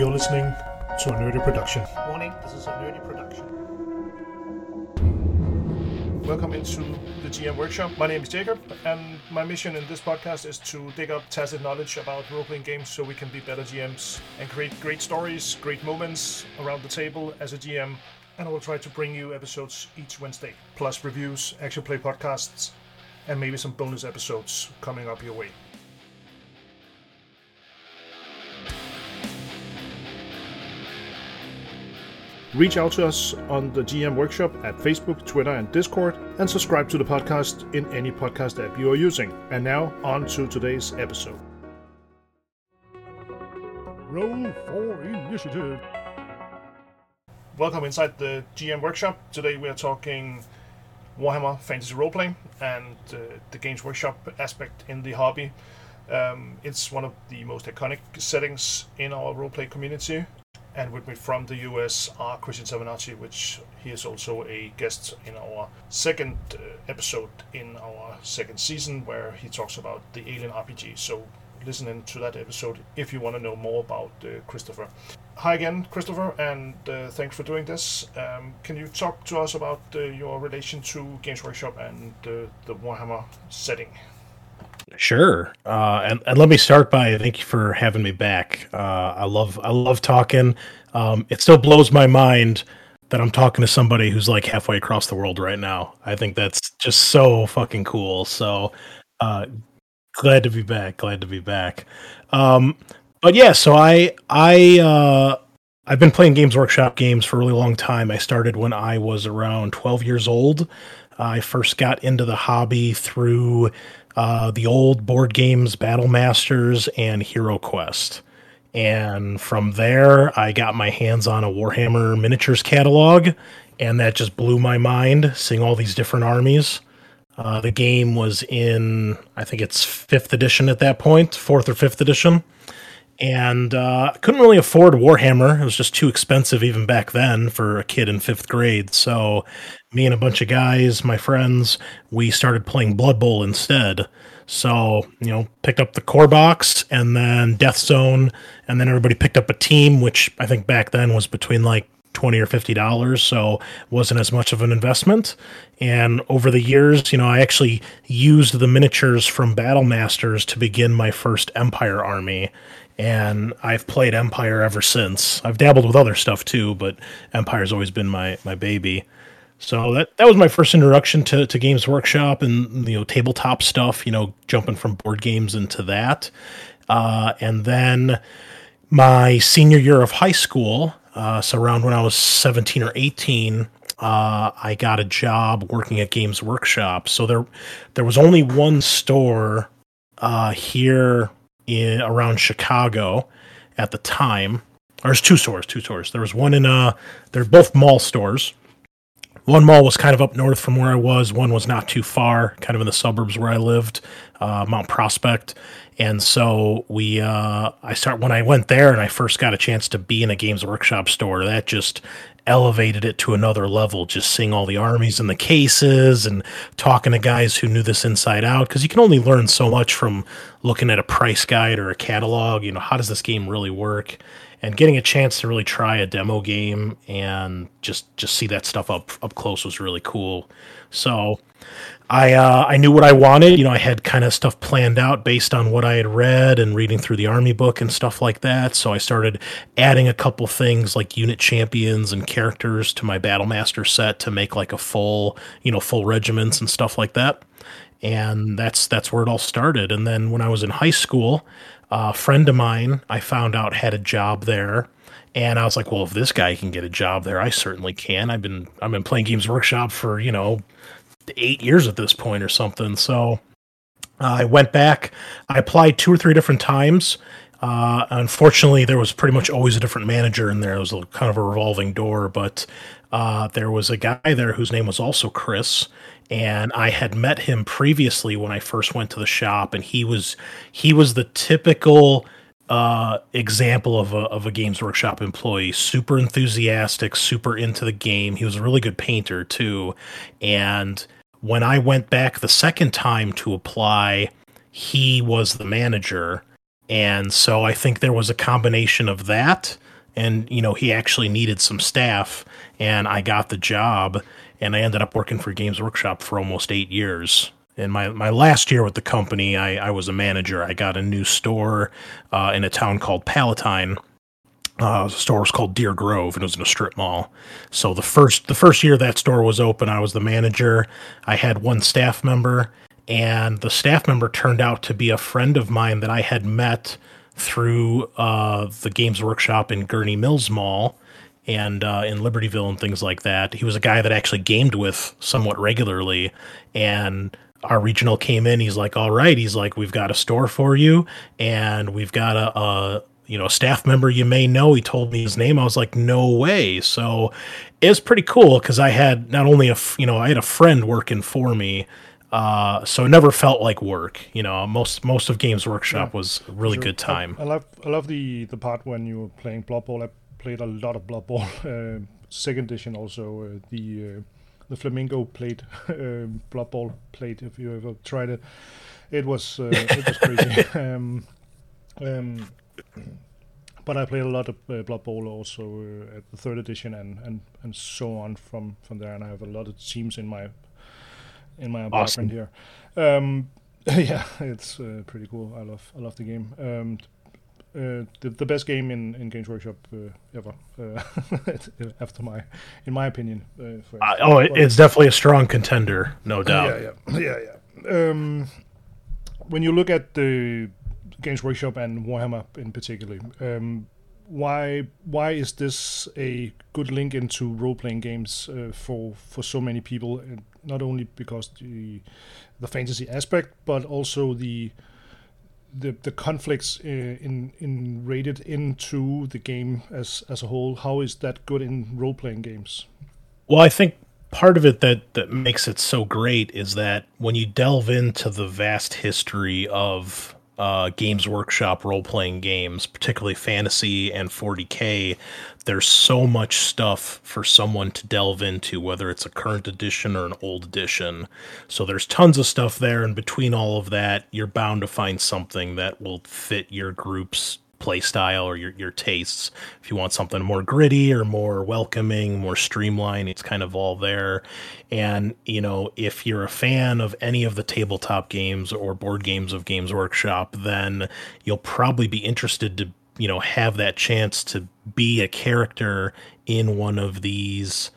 You're listening to a nerdy production. Warning, this is a nerdy production. Welcome into the GM Workshop. My name is Jacob, and my mission in this podcast is to dig up tacit knowledge about role playing games so we can be better GMs and create great stories, great moments around the table as a GM. And I will try to bring you episodes each Wednesday, plus reviews, action play podcasts, and maybe some bonus episodes coming up your way. Reach out to us on the GM Workshop at Facebook, Twitter, and Discord, and subscribe to the podcast in any podcast app you are using. And now, on to today's episode. Roll for initiative. Welcome inside the GM Workshop. Today we are talking Warhammer Fantasy Roleplaying and uh, the Games Workshop aspect in the hobby. Um, it's one of the most iconic settings in our roleplay community, and with me from the US are Christian Tavonatti, which he is also a guest in our second uh, episode in our second season, where he talks about the Alien RPG. So listen in to that episode if you want to know more about uh, Christopher. Hi again, Christopher, and uh, thanks for doing this. Um, can you talk to us about uh, your relation to Games Workshop and uh, the Warhammer setting? Sure. Uh, and, and let me start by thank you for having me back. Uh, I love I love talking. Um, it still blows my mind that I'm talking to somebody who's like halfway across the world right now. I think that's just so fucking cool. So uh, glad to be back. Glad to be back. Um, but yeah, so I I uh, I've been playing Games Workshop games for a really long time. I started when I was around 12 years old. I first got into the hobby through uh, the old board games Battle Masters and Hero Quest. And from there, I got my hands on a Warhammer miniatures catalog, and that just blew my mind seeing all these different armies. Uh, the game was in, I think it's fifth edition at that point, fourth or fifth edition. And uh, couldn't really afford Warhammer. It was just too expensive even back then for a kid in fifth grade. So, me and a bunch of guys, my friends, we started playing Blood Bowl instead. So, you know, picked up the core box and then Death Zone, and then everybody picked up a team, which I think back then was between like 20 or 50 dollars so wasn't as much of an investment and over the years you know i actually used the miniatures from battle masters to begin my first empire army and i've played empire ever since. I've dabbled with other stuff too but empire's always been my my baby. So that that was my first introduction to, to games workshop and you know tabletop stuff you know jumping from board games into that. Uh, and then my senior year of high school uh, so around when I was 17 or 18, uh, I got a job working at Games Workshop. So there, there was only one store uh, here in around Chicago at the time. There's two stores, two stores. There was one in uh, they're both mall stores. One mall was kind of up north from where I was. One was not too far, kind of in the suburbs where I lived, uh, Mount Prospect. And so we, uh, I start when I went there and I first got a chance to be in a Games Workshop store. That just elevated it to another level. Just seeing all the armies and the cases and talking to guys who knew this inside out. Because you can only learn so much from looking at a price guide or a catalog. You know, how does this game really work? And getting a chance to really try a demo game and just just see that stuff up up close was really cool. So I uh, I knew what I wanted. You know, I had kind of stuff planned out based on what I had read and reading through the army book and stuff like that. So I started adding a couple things like unit champions and characters to my battlemaster set to make like a full, you know, full regiments and stuff like that. And that's that's where it all started. And then when I was in high school, a friend of mine I found out had a job there. And I was like, well, if this guy can get a job there, I certainly can. I've been I've been playing Games Workshop for, you know, eight years at this point or something. So uh, I went back. I applied two or three different times. Uh, unfortunately, there was pretty much always a different manager in there. It was a, kind of a revolving door, but uh, there was a guy there whose name was also Chris, and I had met him previously when I first went to the shop, and he was he was the typical uh, example of a of a Games Workshop employee. Super enthusiastic, super into the game. He was a really good painter too. And when I went back the second time to apply, he was the manager. And so I think there was a combination of that and you know he actually needed some staff, and I got the job, and I ended up working for Games Workshop for almost eight years. In my, my last year with the company, I, I was a manager. I got a new store uh, in a town called Palatine. Uh, the store was called Deer Grove, and it was in a strip mall. So the first the first year that store was open, I was the manager. I had one staff member, and the staff member turned out to be a friend of mine that I had met through uh, the Games Workshop in Gurnee Mills Mall and uh, in Libertyville and things like that. He was a guy that actually gamed with somewhat regularly, and our regional came in. He's like, "All right," he's like, "We've got a store for you, and we've got a, a you know staff member you may know." He told me his name. I was like, "No way!" So it was pretty cool because I had not only a you know I had a friend working for me uh, so it never felt like work. You know, most most of Games Workshop yeah, was a really sure. good time. I, I, love I love the the part when you were playing Blood Bowl. I played a lot of Blood Bowl. Uh, second edition also uh, the uh, the Flamingo plate, um, Blood Bowl plate. If you ever tried it, it was uh, it was crazy. um, um, but I played a lot of uh, Blood Bowl also uh, at the third edition and, and, and so on from, from there. And I have a lot of teams in my in my apartment awesome. here. Um, yeah, it's uh, pretty cool. I love I love the game. Um, uh, the, the best game in, in Games Workshop uh, ever, uh, after my, in my opinion. Uh, uh, oh, it's definitely a strong contender, no doubt. Yeah, yeah, yeah, yeah. Um, when you look at the Games Workshop and Warhammer in particular, um, why why is this a good link into role playing games uh, for for so many people? Not only because the the fantasy aspect, but also the the the conflicts uh, in in rated into the game as as a whole. How is that good in role playing games? Well, I think part of it that that makes it so great is that when you delve into the vast history of uh, Games Workshop role playing games, particularly fantasy and 40k, there's so much stuff for someone to delve into, whether it's a current edition or an old edition. So there's tons of stuff there, and between all of that, you're bound to find something that will fit your group's play style or your, your tastes. If you want something more gritty or more welcoming, more streamlined, it's kind of all there. And, you know, if you're a fan of any of the tabletop games or board games of Games Workshop, then you'll probably be interested to, you know, have that chance to be a character in one of these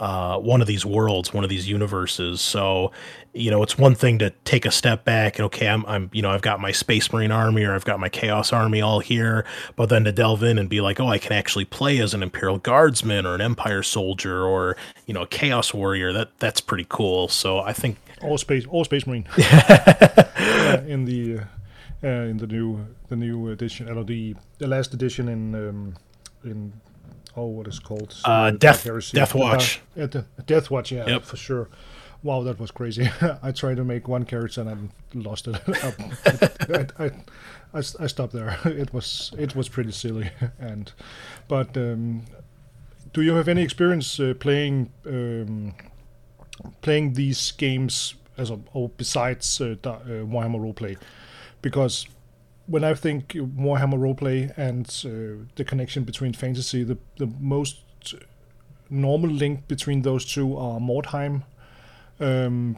uh, one of these worlds, one of these universes. So, you know, it's one thing to take a step back and okay, I'm, I'm, you know, I've got my Space Marine army or I've got my Chaos army all here, but then to delve in and be like, oh, I can actually play as an Imperial Guardsman or an Empire soldier or you know, a Chaos warrior. That that's pretty cool. So I think all space, all Space Marine uh, in the uh, in the new the new edition, or the the last edition in um, in oh, what is called? Uh, Death Death Watch. Uh, Death Watch, yeah, yep. for sure. Wow, that was crazy. I tried to make one character and I lost it. I, I, I, I, stopped there. It was it was pretty silly, and but um, do you have any experience uh, playing um, playing these games as a or besides uh, uh, Warhammer roleplay? Because when I think Warhammer roleplay and uh, the connection between fantasy, the the most normal link between those two are Mordheim, um,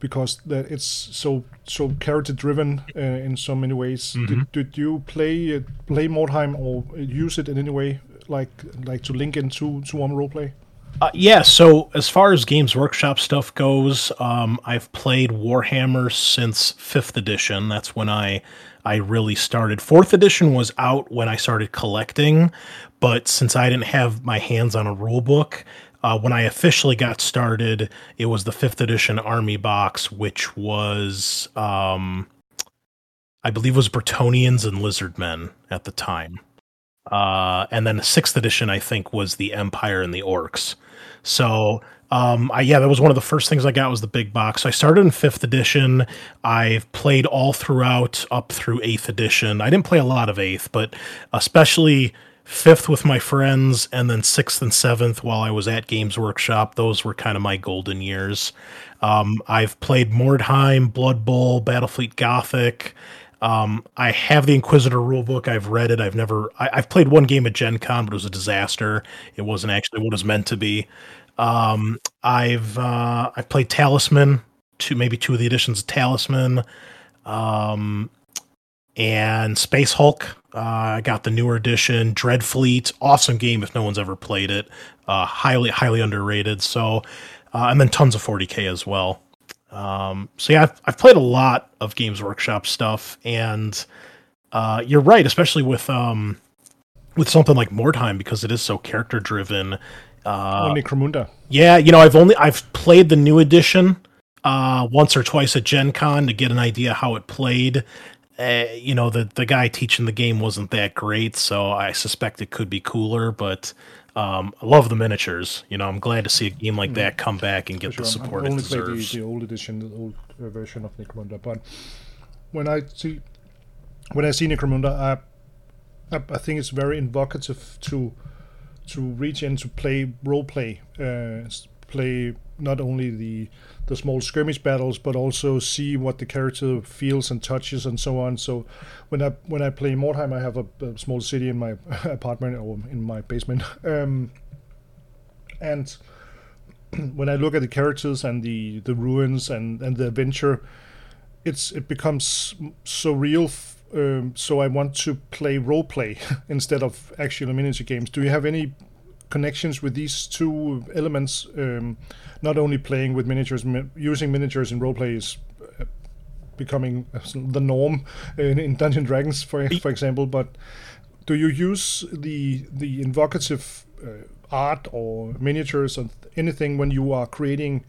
because that it's so so character driven uh, in so many ways. Mm-hmm. Did, did you play uh, play Mordheim or use it in any way, like like to link into to Warhammer roleplay? Uh, yeah, so as far as Games Workshop stuff goes, um, I've played Warhammer since fifth edition. That's when I I really started. Fourth edition was out when I started collecting, but since I didn't have my hands on a rule book, uh, when I officially got started, it was the fifth edition army box, which was, um, I believe, was Bretonnians and Lizardmen at the time. Uh, and then the sixth edition, I think, was the Empire and the Orcs. So um, I, yeah, that was one of the first things I got was the big box. So I started in fifth edition. I've played all throughout up through eighth edition. I didn't play a lot of eighth, but especially fifth with my friends, and then sixth and seventh while I was at Games Workshop. Those were kind of my golden years. Um, I've played Mordheim, Blood Bowl, Battlefleet Gothic. Um, I have the Inquisitor rulebook. I've read it. I've never. I, have played one game at Gen Con, but it was a disaster. It wasn't actually what it was meant to be. Um, I've uh, I've played Talisman, two maybe two of the editions of Talisman, um, and Space Hulk. Uh, I got the newer edition, Dreadfleet. Awesome game if no one's ever played it. Uh, highly highly underrated. So, uh, and then tons of 40k as well. Um, so yeah, I've, I've played a lot of Games Workshop stuff, and uh, you're right, especially with um, with something like Mordheim because it is so character driven. Uh, Necromunda. Yeah, you know, I've only I've played the new edition uh, once or twice at Gen Con to get an idea how it played. Uh, you know, the the guy teaching the game wasn't that great, so I suspect it could be cooler. But um, I love the miniatures. You know, I'm glad to see a game like that come back and get sure. the support I only it deserves. Played the, the old edition, the old uh, version of Necromunda, but when I see when I see Necromunda, I I, I think it's very invocative to to reach in to play role play, uh, play not only the the small skirmish battles, but also see what the character feels and touches and so on. So when I when I play Mordheim, I have a, a small city in my apartment or in my basement, um, and when I look at the characters and the the ruins and and the adventure, it's it becomes so real. Um, so I want to play role play instead of actual miniature games. Do you have any connections with these two elements. Um, not only playing with miniatures, mi- using miniatures in roleplay is uh, becoming the norm in, in Dungeon Dragons, for for example. But do you use the the invocative uh, art or miniatures or anything when you are creating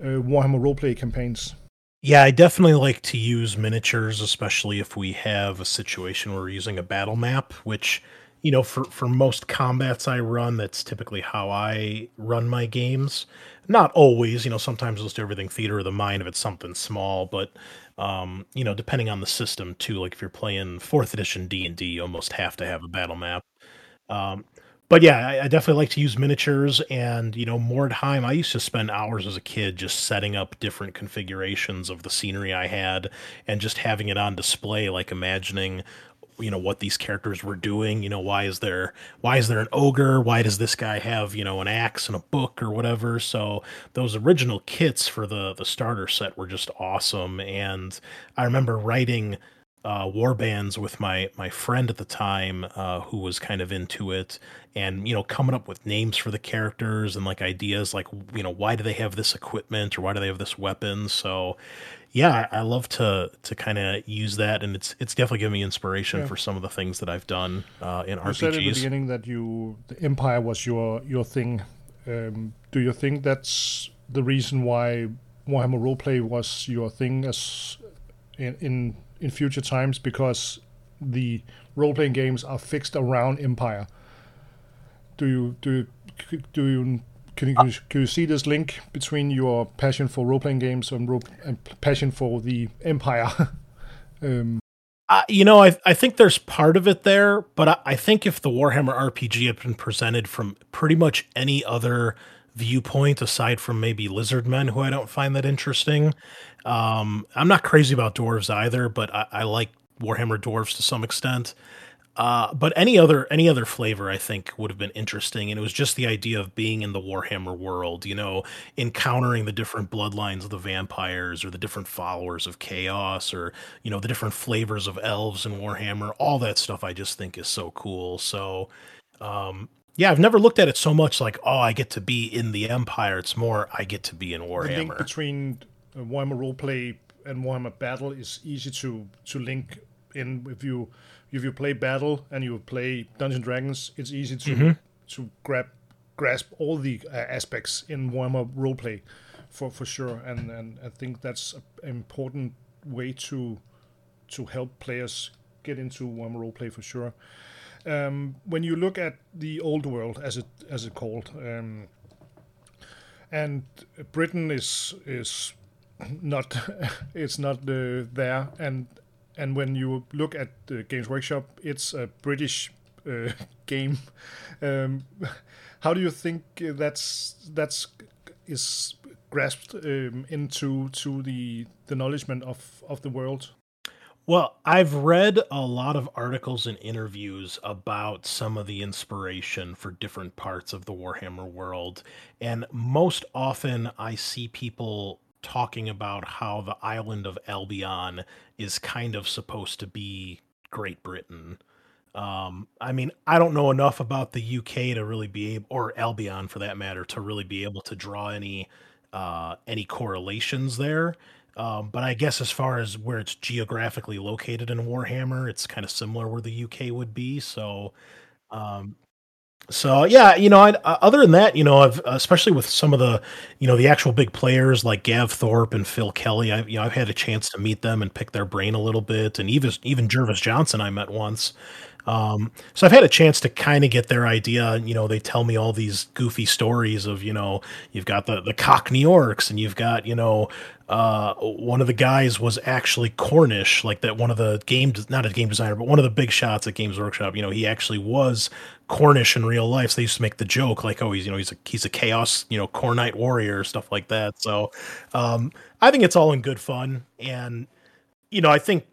uh, Warhammer roleplay campaigns? Yeah, I definitely like to use miniatures, especially if we have a situation where we're using a battle map, which you know, for for most combats I run, that's typically how I run my games. Not always, you know, sometimes let's do everything theater of the mind if it's something small, but um, you know, depending on the system too. Like if you're playing fourth edition D and D, you almost have to have a battle map. Um, but yeah, I, I, definitely like to use miniatures and you know, Mordheim. I used to spend hours as a kid just setting up different configurations of the scenery I had and just having it on display, like imagining you know what these characters were doing you know why is there why is there an ogre why does this guy have you know an axe and a book or whatever so those original kits for the the starter set were just awesome and i remember writing uh, war bands with my my friend at the time uh, who was kind of into it and you know coming up with names for the characters and like ideas like you know why do they have this equipment or why do they have this weapon so yeah, I love to to kind of use that, and it's it's definitely given me inspiration yeah. for some of the things that I've done uh, in you RPGs. Said at the beginning that you the Empire was your your thing. Um, do you think that's the reason why Warhammer Roleplay was your thing as in in, in future times? Because the role playing games are fixed around Empire. Do you do you, do you can you, can you see this link between your passion for role playing games and, ro- and passion for the Empire? um, uh, you know, I I think there's part of it there, but I, I, think if the Warhammer RPG had been presented from pretty much any other viewpoint aside from maybe lizard men who I don't find that interesting, um, I'm not crazy about dwarves either, but I, I like Warhammer dwarves to some extent. Uh, but any other any other flavor I think would have been interesting, and it was just the idea of being in the Warhammer world, you know, encountering the different bloodlines of the vampires or the different followers of chaos, or you know the different flavors of elves and Warhammer. All that stuff I just think is so cool. So, um, yeah, I've never looked at it so much like, oh, I get to be in the Empire. It's more I get to be in Warhammer. The link between uh, Warhammer roleplay and Warhammer Battle is easy to to link in if you if you play Battle and you play Dungeons Dragons, it's easy to mm-hmm. to grab grasp all the uh, aspects in Warhammer roleplay for for sure. And and I think that's an important way to to help players get into Warhammer roleplay for sure. Um, when you look at the old world, as it as it called, um, and Britain is is not it's not uh, there, and and when you look at the Games Workshop, it's a British uh, game. Um, how do you think that's that's is grasped um, into to the the knowledgement of of the world? Well, I've read a lot of articles and interviews about some of the inspiration for different parts of the Warhammer world. And most often, I see people talking about how the island of Albion is kind of supposed to be Great Britain. Um, I mean, I don't know enough about the UK to really be able, or Albion for that matter, to really be able to draw any uh, any correlations there. Um, but I guess as far as where it's geographically located in Warhammer, it's kind of similar where the UK would be. So, um, so yeah, you know, I, uh, other than that, you know, I've especially with some of the, you know, the actual big players like Gav Thorpe and Phil Kelly, I, you know, I've had a chance to meet them and pick their brain a little bit, and even even Jervis Johnson I met once. Um, so I've had a chance to kind of get their idea. You know, they tell me all these goofy stories of, you know, you've got the the Cockney Orcs, and you've got, you know, uh, one of the guys was actually Cornish, like that. One of the game, not a game designer, but one of the big shots at Games Workshop. You know, he actually was Cornish in real life. So they used to make the joke, like, oh, he's you know he's a he's a chaos, you know, Khornite warrior, stuff like that. So um, I think it's all in good fun, and you know, I think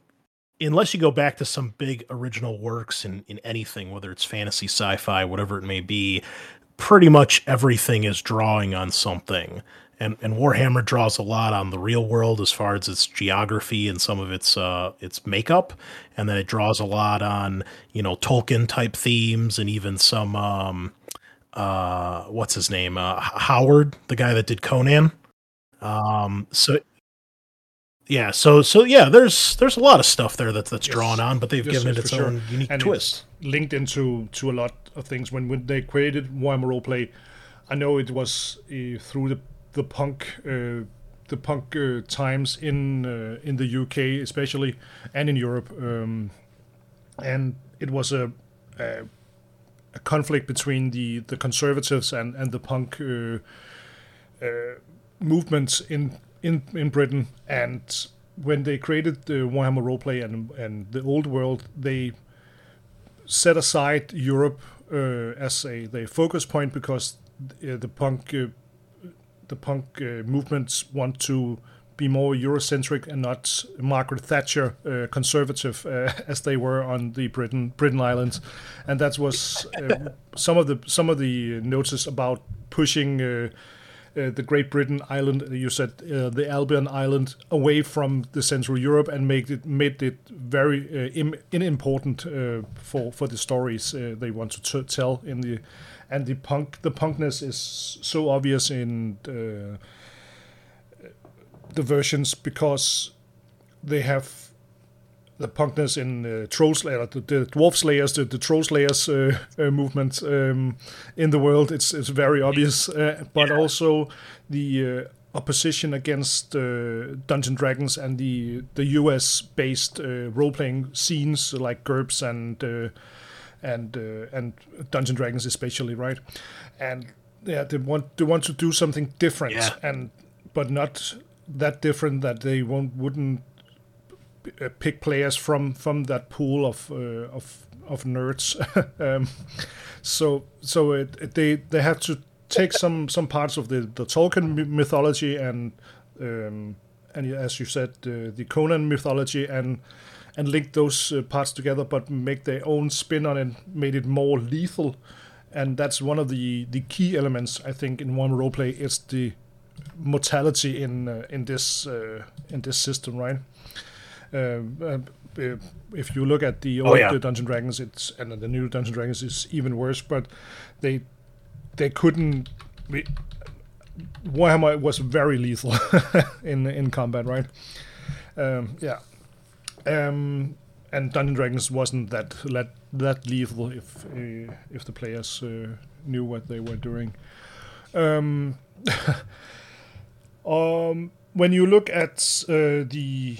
unless you go back to some big original works in, in anything, whether it's fantasy, sci-fi, whatever it may be, pretty much everything is drawing on something. And, and Warhammer draws a lot on the real world as far as its geography and some of its uh, its makeup, and then it draws a lot on you know Tolkien type themes and even some um, uh, what's his name uh, Howard, the guy that did Conan. Um, so yeah, so so yeah, there's there's a lot of stuff there that's that's yes. drawn on, but they've yes, given it its own sure. unique and twist. linked into to a lot of things. When when they created Warhammer Roleplay, I know it was uh, through the the punk uh, the punk uh, times in uh, in the UK especially and in Europe, um, and it was a, a, a conflict between the the conservatives and and the punk uh, uh, movements in in in Britain, and when they created the Warhammer roleplay and and the old world, they set aside Europe uh, as a the focus point because uh, the punk uh, the punk uh, movements want to be more Eurocentric and not Margaret Thatcher uh, conservative uh, as they were on the Britain Britain Islands, and that was some of the some of the notices about pushing uh, uh, the Great Britain island, you said uh, the Albion island, away from the Central Europe and made it made it very uh, Im- important uh, for for the stories uh, they want to t- tell in the and the punk the punkness is so obvious in the versions because they have the punkness in uh, Troll Slayer, the, the Dwarf Slayers, the, the Troll Slayers uh, uh, movement um, in the world. It's it's very obvious, uh, but yeah. also the uh, opposition against uh, Dungeon Dragons and the the US based role playing scenes like GURPS and and and Dungeon Dragons especially, right? And yeah, they want they want to do something different yeah. and but not that different that they won't wouldn't pick players from from that pool of uh, of of nerds. um, so so it, they they have to take some some parts of the the Tolkien mythology and um, and as you said the, the Conan mythology and and link those uh, parts together, but make their own spin on it, made it more lethal. And that's one of the, the key elements I think in one roleplay is the mortality in uh, in this uh, in this system, right? Uh, uh, if you look at the oh, old oh, yeah. Dungeon Dragons, it's and the new Dungeon Dragons is even worse. But they they couldn't. We, Warhammer was very lethal in in combat, right? Um, yeah, um, and Dungeon Dragons wasn't that that, that lethal if uh, if the players uh, knew what they were doing. Um, um, when you look at uh, the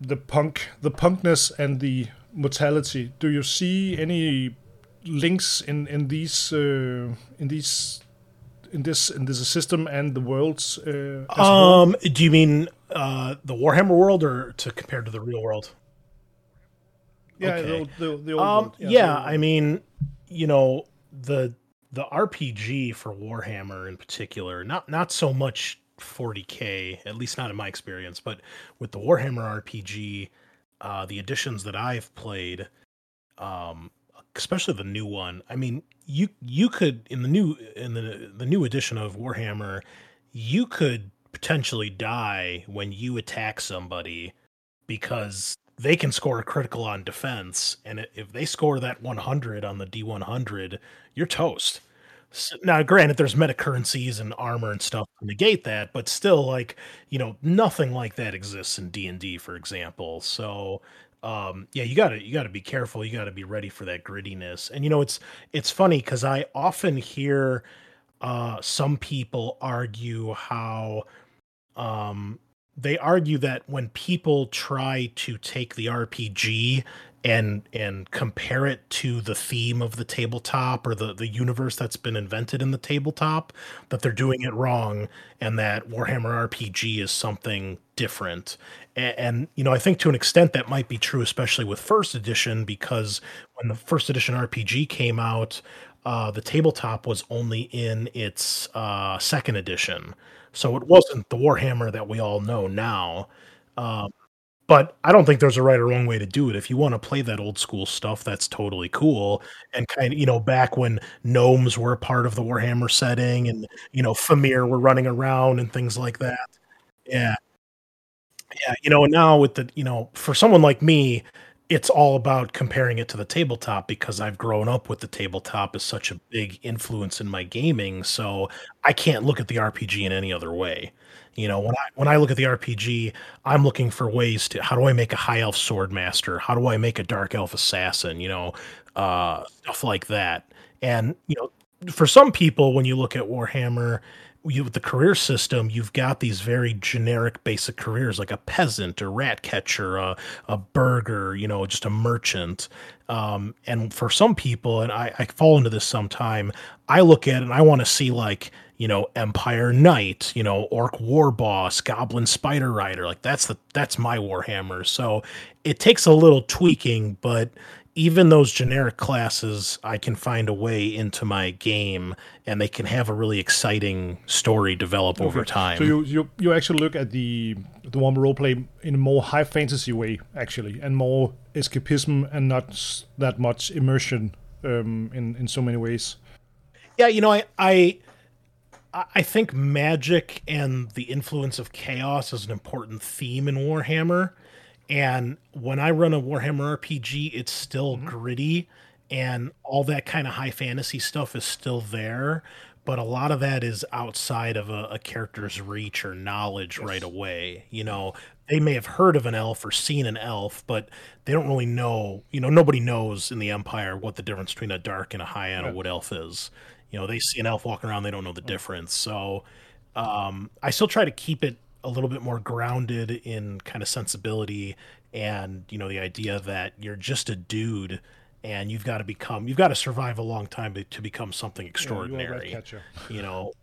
the punk, the punkness, and the mortality. Do you see any links in in these uh, in these in this in this system and the worlds? Uh, um, do you mean uh, the Warhammer world, or to compare to the real world? Yeah, okay. the, the, the, old um, world. Yeah, yeah I mean, you know the the RPG for Warhammer in particular, not not so much 40k, at least not in my experience. But with the Warhammer RPG, uh, the editions that I've played, um, especially the new one. I mean, you you could in the new in the the new edition of Warhammer, you could potentially die when you attack somebody because they can score a critical on defense, and if they score that 100 on the D100, you're toast. So, now, granted, there's meta currencies and armor and stuff to negate that, but still, like you know, nothing like that exists in D and D, for example. So, um, yeah, you gotta you gotta be careful. You gotta be ready for that grittiness. And you know, it's it's funny because I often hear uh, some people argue how um, they argue that when people try to take the RPG and and compare it to the theme of the tabletop or the the universe that's been invented in the tabletop that they're doing it wrong and that Warhammer RPG is something different. And, and you know I think to an extent that might be true especially with first edition because when the first edition RPG came out uh, the tabletop was only in its uh, second edition. So it wasn't the Warhammer that we all know now. Um, but I don't think there's a right or wrong way to do it. If you want to play that old school stuff, that's totally cool. And kind of, you know, back when gnomes were a part of the Warhammer setting and, you know, Fimir were running around and things like that. Yeah. Yeah. You know, and now with the, you know, for someone like me, it's all about comparing it to the tabletop because I've grown up with the tabletop as such a big influence in my gaming. So I can't look at the RPG in any other way. You know, when I when I look at the RPG, I'm looking for ways to how do I make a high elf sword master? How do I make a dark elf assassin? You know, uh, stuff like that. And you know, for some people, when you look at Warhammer, you with the career system, you've got these very generic basic careers like a peasant, a rat catcher, a, a burgher, you know, just a merchant. Um, and for some people, and I, I fall into this sometime, I look at it and I want to see like, you know, Empire Knight, you know, Orc War Boss, Goblin Spider Rider. Like that's the that's my Warhammer. So it takes a little tweaking, but even those generic classes, I can find a way into my game, and they can have a really exciting story develop okay. over time. So you, you you actually look at the the one role play in a more high fantasy way, actually, and more escapism, and not that much immersion um, in in so many ways. Yeah, you know, I I I think magic and the influence of chaos is an important theme in Warhammer and when I run a Warhammer RPG, it's still mm-hmm. gritty and all that kind of high fantasy stuff is still there. But a lot of that is outside of a, a character's reach or knowledge yes. right away. You know, they may have heard of an elf or seen an elf, but they don't really know. You know, nobody knows in the Empire what the difference between a dark and a high end yeah. wood elf is. You know, they see an elf walking around, they don't know the difference. So um, I still try to keep it a little bit more grounded in kind of sensibility and you know the idea that you're just a dude and you've got to become you've got to survive a long time to, to become something extraordinary yeah, you, you know?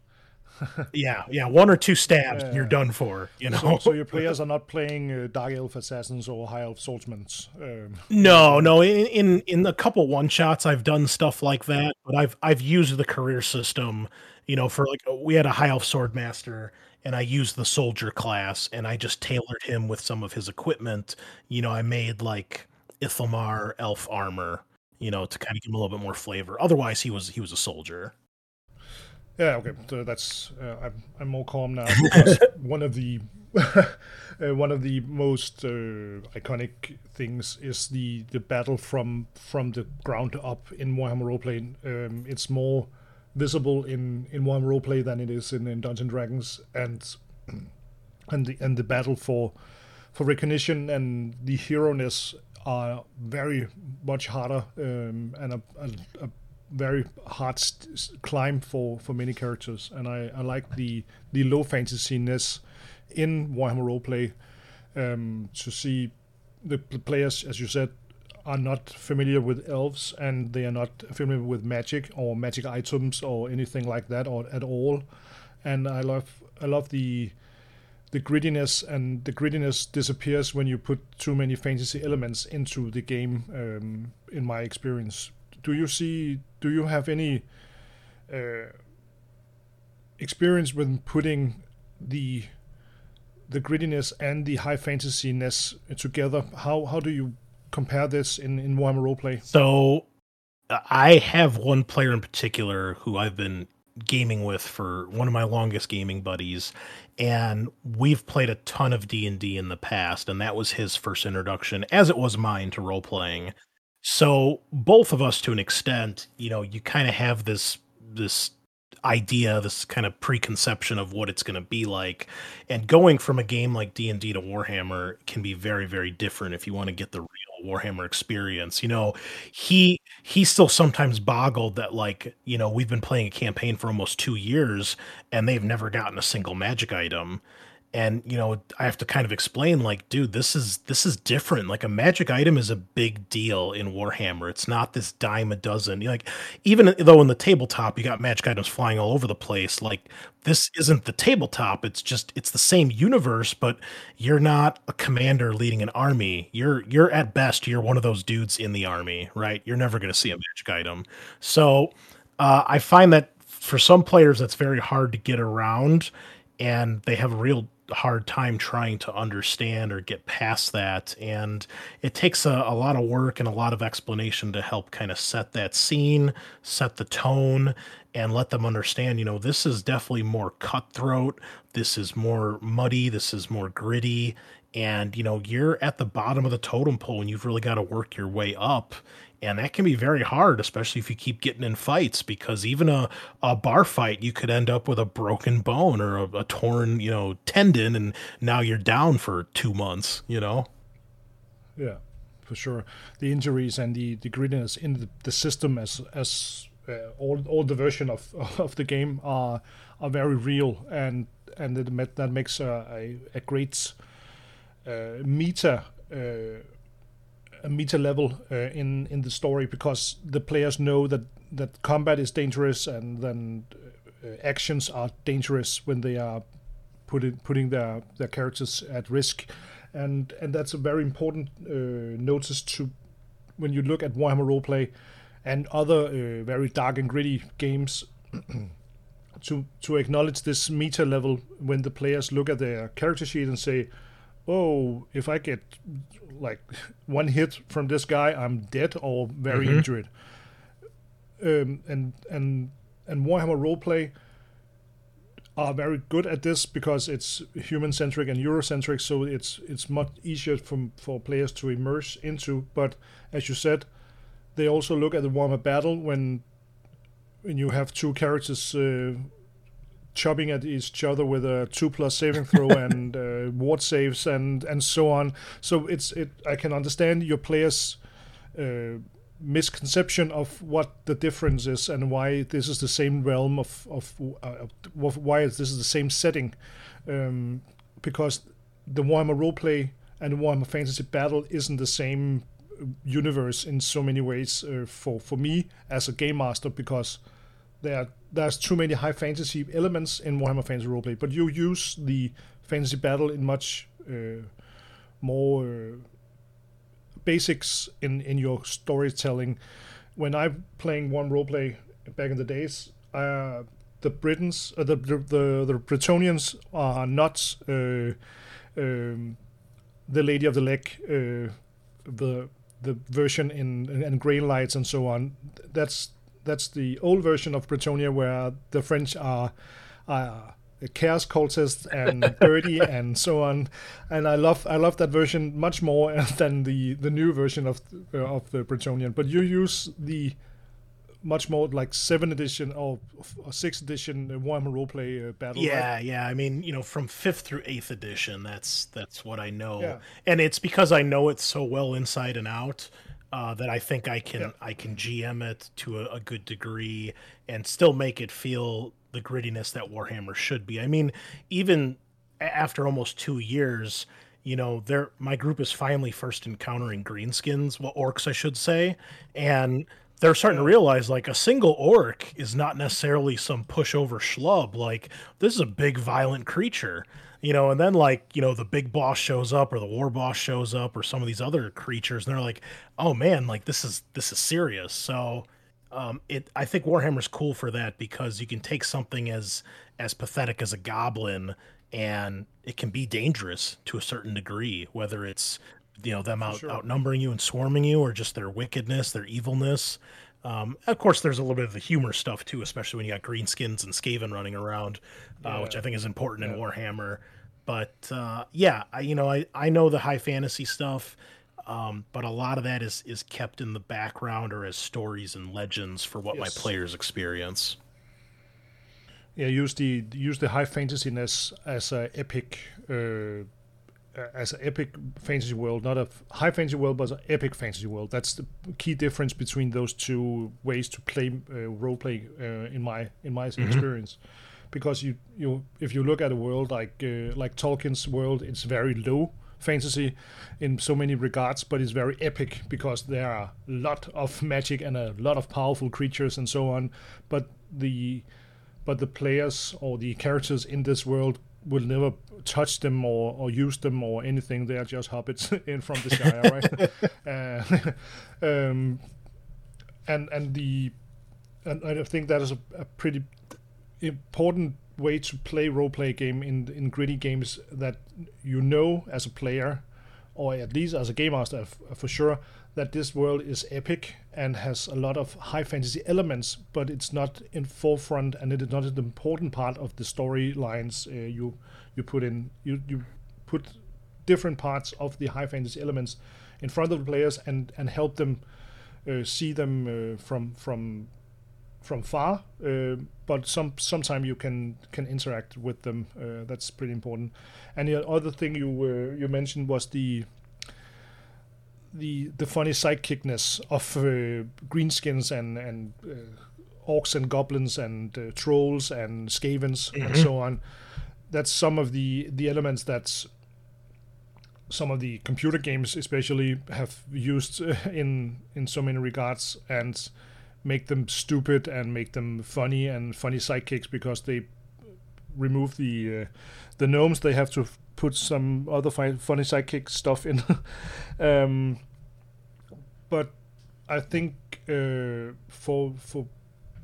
Yeah yeah one or two stabs yeah. you're done for you know? so, so, your players are not playing uh, dark elf assassins or high elf swordsmen um, no no in, in in a couple one shots i've done stuff like that but i've i've used the career system you know for like we had a high elf sword master and I used the soldier class and I just tailored him with some of his equipment. You know, I made like Ithilmar elf armor, you know, to kind of give him a little bit more flavor. Otherwise, he was he was a soldier. Yeah, okay, so that's uh, I'm I'm more calm now because one of the uh, one of the most uh, iconic things is the the battle from from the ground up in Warhammer Roleplay. Um, it's more visible in in one roleplay than it is in, in Dungeons Dragons, and and the and the battle for for recognition and the hero ness are very much harder um, and a, a, a, very hard st- climb for for many characters. And I, I like the the low fantasy ness in Warhammer roleplay um, to see the players, as you said, are not familiar with elves and they are not familiar with magic or magic items or anything like that or at all. And I love I love the the grittiness and the grittiness disappears when you put too many fantasy elements into the game. Um, in my experience, do you see? Do you have any uh, experience with putting the the grittiness and the high fantasy-ness together. How how do you compare this in in Warhammer Roleplay? So I have one player in particular who I've been gaming with for one of my longest gaming buddies and we've played a ton of D&D in the past and that was his first introduction as it was mine to role playing. So both of us to an extent, you know, you kind of have this this idea, this kind of preconception of what it's going to be like. And going from a game like D&D to Warhammer can be very very different if you want to get the real Warhammer experience. You know, he he still sometimes boggled that like, you know, we've been playing a campaign for almost 2 years and they've never gotten a single magic item and you know i have to kind of explain like dude this is this is different. Like a magic item is a big deal in warhammer. It's not this dime a dozen. Like even though in the tabletop you got magic items flying all over the place like this isn't the tabletop. It's just it's the same universe but you're not a commander leading an army. You're you're at best you're one of those dudes in the army right? You're never going to see a magic item. So uh, i find that for some players that's very hard to get around and they have a real hard time trying to understand or get past that. And it takes a, a, lot of work and a lot of explanation to help kind of set that scene, set the tone, and let them understand, you know, this is definitely more cutthroat. This is more muddy. This is more gritty. And, you know, you're at the bottom of the totem pole and you've really got to work your way up and that can be very hard especially if you keep getting in fights because even a, a bar fight you could end up with a broken bone or a, a torn you know tendon and now you're down for two months you know? Yeah for sure. The injuries and the, the grittiness in the, the system as as uh, all all the version of of the game are are very real and and it, that makes a, a, a great uh, uh, a meta level uh, in in the story because the players know that that combat is dangerous and then uh, actions are dangerous when they are putting putting their their characters at risk, and and that's a very important uh, notice to when you look at Warhammer roleplay and other uh, very dark and gritty games. to to acknowledge this meta level when the players look at their character sheet and say, "Oh, if I get like one hit from this guy, I'm dead or very mm-hmm. injured. Um, and and and Warhammer roleplay are very good at this because it's human centric and Eurocentric, so it's it's much easier for for players to immerse into. But as you said, they also look at the Warhammer battle when when you have two characters uh, chopping at each other with a two plus saving throw and uh, ward saves and and so on. So it's it. I can understand your players. Uh, misconception of what the difference is and why this is the same realm of of uh, why this is the same setting um, because the Warhammer roleplay and the Warhammer Fantasy Battle isn't the same universe in so many ways uh, for for me as a game master because there there's too many high fantasy elements in Warhammer Fantasy Roleplay, but you use the fantasy battle in much uh, more uh, basics in in your storytelling. When I'm playing one roleplay back in the days, uh, the Britons, uh, the, the, the the Bretonnians are not uh, um, the Lady of the Lake, uh, the the version in and Grail Knights and so on. That's that's the old version of Bretonnia where the French are, are chaos cultists and dirty and so on. And I love I love that version much more than the the new version of uh, of the Bretonnian. But you use the much more like seven edition or, or six edition Warhammer roleplay uh, battle. Yeah, right? yeah. I mean, you know, from fifth through eighth edition, that's that's what I know, yeah. and it's because I know it so well inside and out uh, that I think I can yeah. I can GM it to a, a, good degree and still make it feel the grittiness that Warhammer should be. I mean, even after almost two years, you know, there my group is finally first encountering greenskins, well, orcs, I should say, and they're starting to realize like a single orc is not necessarily some pushover schlub. Like this is a big violent creature you know, and then like, you know, the big boss shows up or the war boss shows up or some of these other creatures and they're like, "Oh man, like this is this is serious." So, um it I think Warhammer's cool for that because you can take something as as pathetic as a goblin and it can be dangerous to a certain degree, whether it's you know them out, sure. outnumbering you and swarming you, or just their wickedness, their evilness. Um, of course, there's a little bit of the humor stuff too, especially when you got greenskins and Skaven running around, uh, which I think is important in Warhammer. But uh, yeah, I, you know, I, I know the high fantasy stuff, um, but a lot of that is is kept in the background or as stories and legends for what Yes. my players experience. yeah use the use the high fantasyness as a epic uh, as an epic fantasy world not a high fantasy world but an epic fantasy world. That's the key difference between those two ways to play uh, role play uh, in my in my experience. Because you you if you look at a world like uh, like Tolkien's world it's very low fantasy in so many regards but it's very epic because there are a lot of magic and a lot of powerful creatures and so on. But the but the players or the characters in this world will never touch them or, or use them or anything. They are just hobbits in from the Shire, right? uh, um, and and the and I think that is a, a pretty important way to play role play game in in gritty games that you know as a player or at least as a game master f- for sure that this world is epic and has a lot of high fantasy elements but it's not in forefront and it is not an important part of the storylines uh, you you put in you you put different parts of the high fantasy elements in front of the players and and help them uh, see them uh, from from from far, uh, but some sometime you can can interact with them. Uh, that's pretty important. And the other thing you uh, you mentioned was the the the funny sidekickness of uh, greenskins and and uh, orcs and goblins and uh, trolls and skavens and so on. That's some of the the elements that some of the computer games especially have used uh, in in so many regards and make them stupid and make them funny and funny sidekicks because they remove the uh, the gnomes they have to f- put some other fi- funny sidekick stuff in um, but I think uh, for for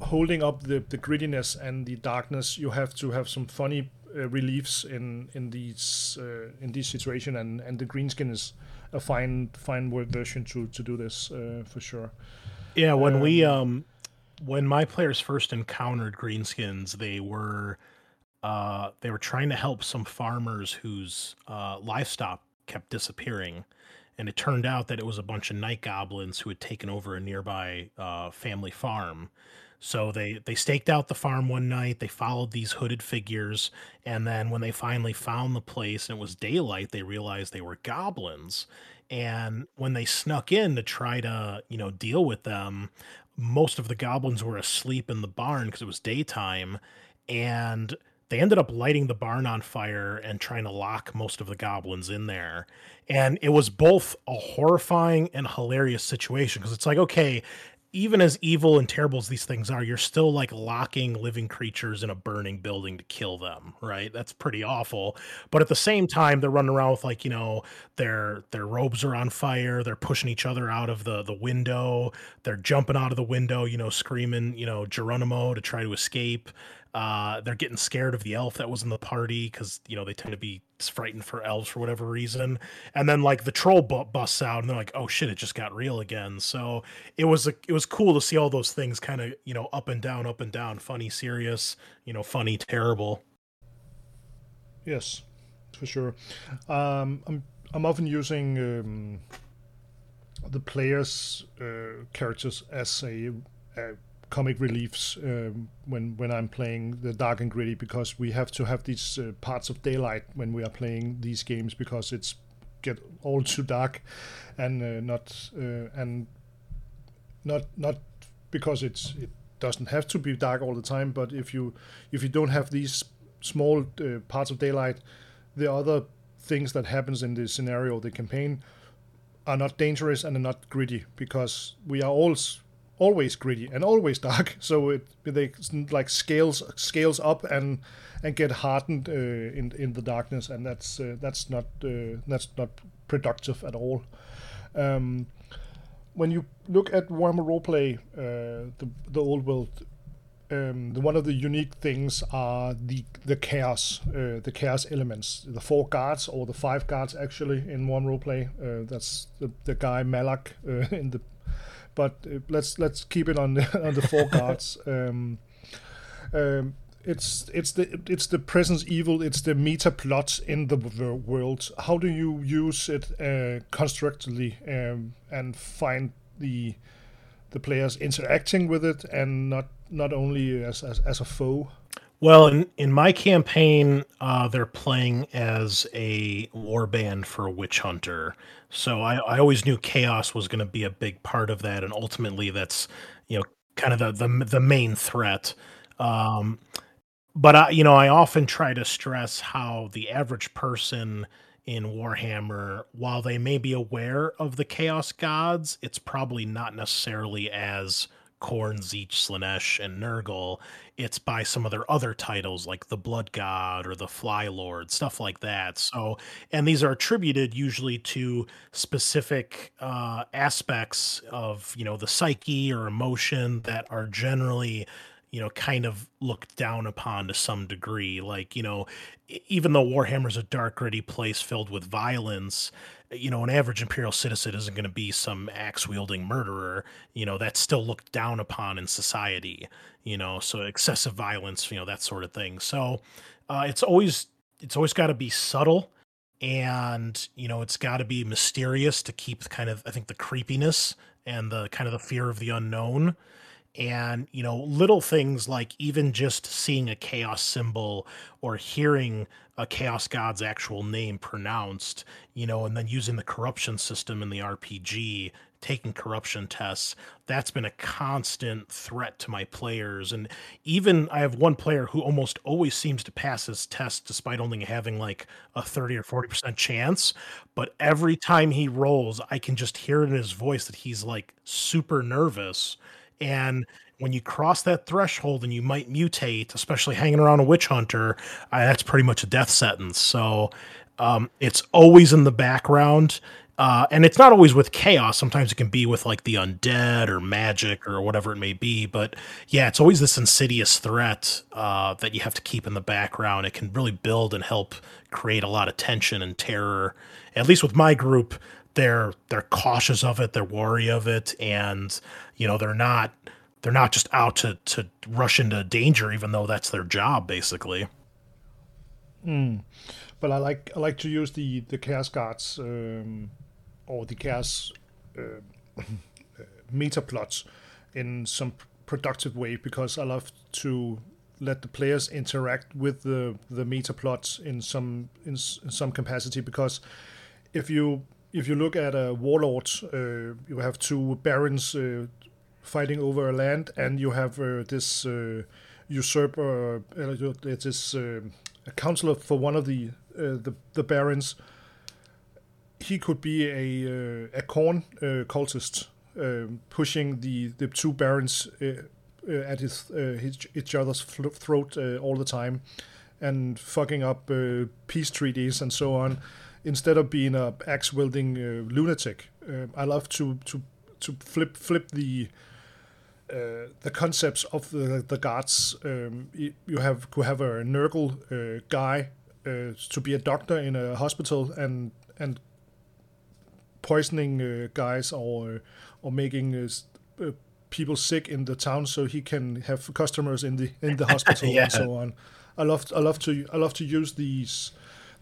holding up the, the grittiness and the darkness you have to have some funny uh, reliefs in in these uh, in this situation and and the greenskin is a fine fine word version to to do this uh, for sure Yeah, when we um when my players first encountered greenskins, they were uh they were trying to help some farmers whose uh livestock kept disappearing. And it turned out that it was a bunch of night goblins who had taken over a nearby uh, family farm. So they they staked out the farm one night. They followed these hooded figures, and then when they finally found the place and it was daylight, they realized they were goblins. And when they snuck in to try to you know deal with them, most of the goblins were asleep in the barn because it was daytime, and they ended up lighting the barn on fire and trying to lock most of the goblins in there. And it was both a horrifying and hilarious situation because it's like, okay, even as evil and terrible as these things are, you're still like locking living creatures in a burning building to kill them, right? That's pretty awful. But at the same time, they're running around with like, you know, their their robes are on fire, they're pushing each other out of the the window, they're jumping out of the window, you know, screaming, you know, Geronimo to try to escape. Uh, they're getting scared of the elf that was in the party because you know they tend to be frightened for elves for whatever reason. And then like the troll bu- busts out, and they're like, "Oh shit, it just got real again." So it was a, it was cool to see all those things kind of you know up and down, up and down, funny, serious, you know, funny, terrible. Yes, for sure. Um, I'm I'm often using um, the players' uh, characters as a, a comic reliefs um, when when I'm playing the dark and gritty because we have to have these uh, parts of daylight when we are playing these games because it's get all too dark and uh, not uh, and not not because it's it doesn't have to be dark all the time but if you if you don't have these small uh, parts of daylight the other things that happens in the scenario the campaign are not dangerous and are not gritty because we are all always gritty and always dark so it they like scales scales up and and get hardened uh, in in the darkness and that's uh, that's not uh, that's not productive at all um, when you look at Warhammer roleplay uh, the the old world um, the, one of the unique things are the the chaos, uh, the chaos elements. The four guards or the five guards actually in one roleplay. Uh, that's the, the guy Malal uh, in the. But uh, let's let's keep it on the on the four guards. Um, um, it's it's the it's the presence evil. It's the meta plot in the world. How do you use it uh, constructively um, and find the the players interacting with it and not not only as as, as a foe. Well, in, in my campaign, uh, they're playing as a warband for a witch hunter. So I, I always knew chaos was going to be a big part of that, and ultimately, that's you know kind of the the, the main threat. Um, but I, you know, I often try to stress how the average person in Warhammer, while they may be aware of the Chaos Gods, it's probably not necessarily as Khorne, Tzeentch, Slaanesh, and Nurgle. It's by some of their other titles like the Blood God or the Fly Lord, stuff like that. So, and these are attributed usually to specific uh, aspects of, you know, the psyche or emotion that are generally you know, kind of looked down upon to some degree. Like, you know, even though Warhammer's a dark, gritty place filled with violence, you know, an average Imperial citizen isn't going to be some axe wielding murderer. You know, that's still looked down upon in society, you know, so excessive violence, you know, that sort of thing. So uh, it's always, it's always got to be subtle and you know it's got to be mysterious to keep kind of i think the creepiness and the kind of the fear of the unknown and you know little things like even just seeing a chaos symbol or hearing a chaos god's actual name pronounced you know and then using the corruption system in the rpg taking corruption tests that's been a constant threat to my players. And even i have one player who almost always seems to pass his test despite only having like a 30 or 40% chance but every time he rolls i can just hear in his voice that he's like super nervous and when you cross that threshold and you might mutate, especially hanging around a witch hunter, uh, that's pretty much a death sentence. So um, it's always in the background. Uh, and it's not always with chaos. Sometimes it can be with like the undead or magic or whatever it may be. But yeah, it's always this insidious threat uh, that you have to keep in the background. It can really build and help create a lot of tension and terror. At least with my group, they're they're cautious of it, they're wary of it, and you know they're not they're not just out to to rush into danger, even though that's their job basically. Mm. But I like I like to use the the chaos guards um, or the chaos uh, meta plots in some productive way because I love to let the players interact with the the meta plots in some in, in some capacity because if you if you look at a warlord, uh, you have two barons uh, fighting over a land, and you have uh, this uh, usurper, uh, this uh, a counselor for one of the the, the barons. He could be a a Khorne cultist, pushing the the two barons at his, his, each other's throat all the time, and fucking up peace treaties and so on instead of being a axe wielding uh, lunatic. Uh, I love to to to flip flip the uh, the concepts of the the guards. Um, you have could have a Nurgle uh, guy uh, to be a doctor in a hospital and and poisoning uh, guys or or making people sick in the town so he can have customers in the in the hospital yeah. and so on. I love I love to I love to use these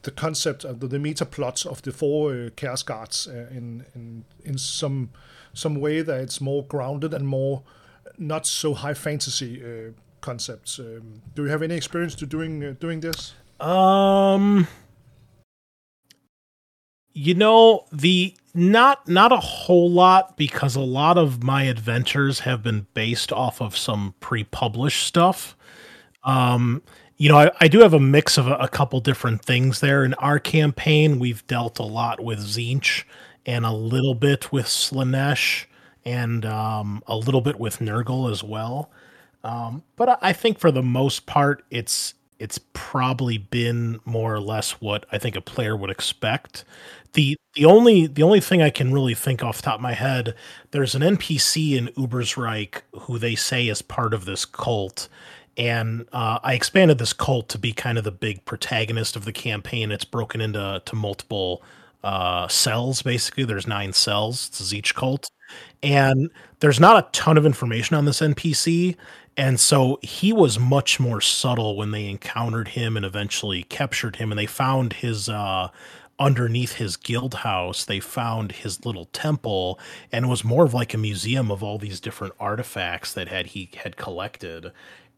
the concept of the, the meta plots of the four uh, chaos guards uh, in, in in some some way that it's more grounded and more not so high fantasy uh, concepts. Um, do you have any experience to doing uh, doing this? Um, you know the not not a whole lot because a lot of my adventures have been based off of some pre-published stuff. Um, you know, I, I, do have a mix of a, a, couple different things there. In our campaign, we've dealt a lot with Tzeentch and a little bit with Slaanesh and um, a little bit with Nurgle as well. Um, but I think for the most part, it's it's probably been more or less what I think a player would expect. The the only the only thing I can really think off top of my head, there's an NPC in Ubersreik who they say is part of this cult. And uh, I expanded this cult to be kind of the big protagonist of the campaign. It's broken into to multiple uh, cells, basically. There's nine cells. It's each cult. And there's not a ton of information on this NPC. And so he was much more subtle when they encountered him and eventually captured him. And they found his uh, underneath his guild house, they found his little temple, and it was more of like a museum of all these different artifacts that had he had collected.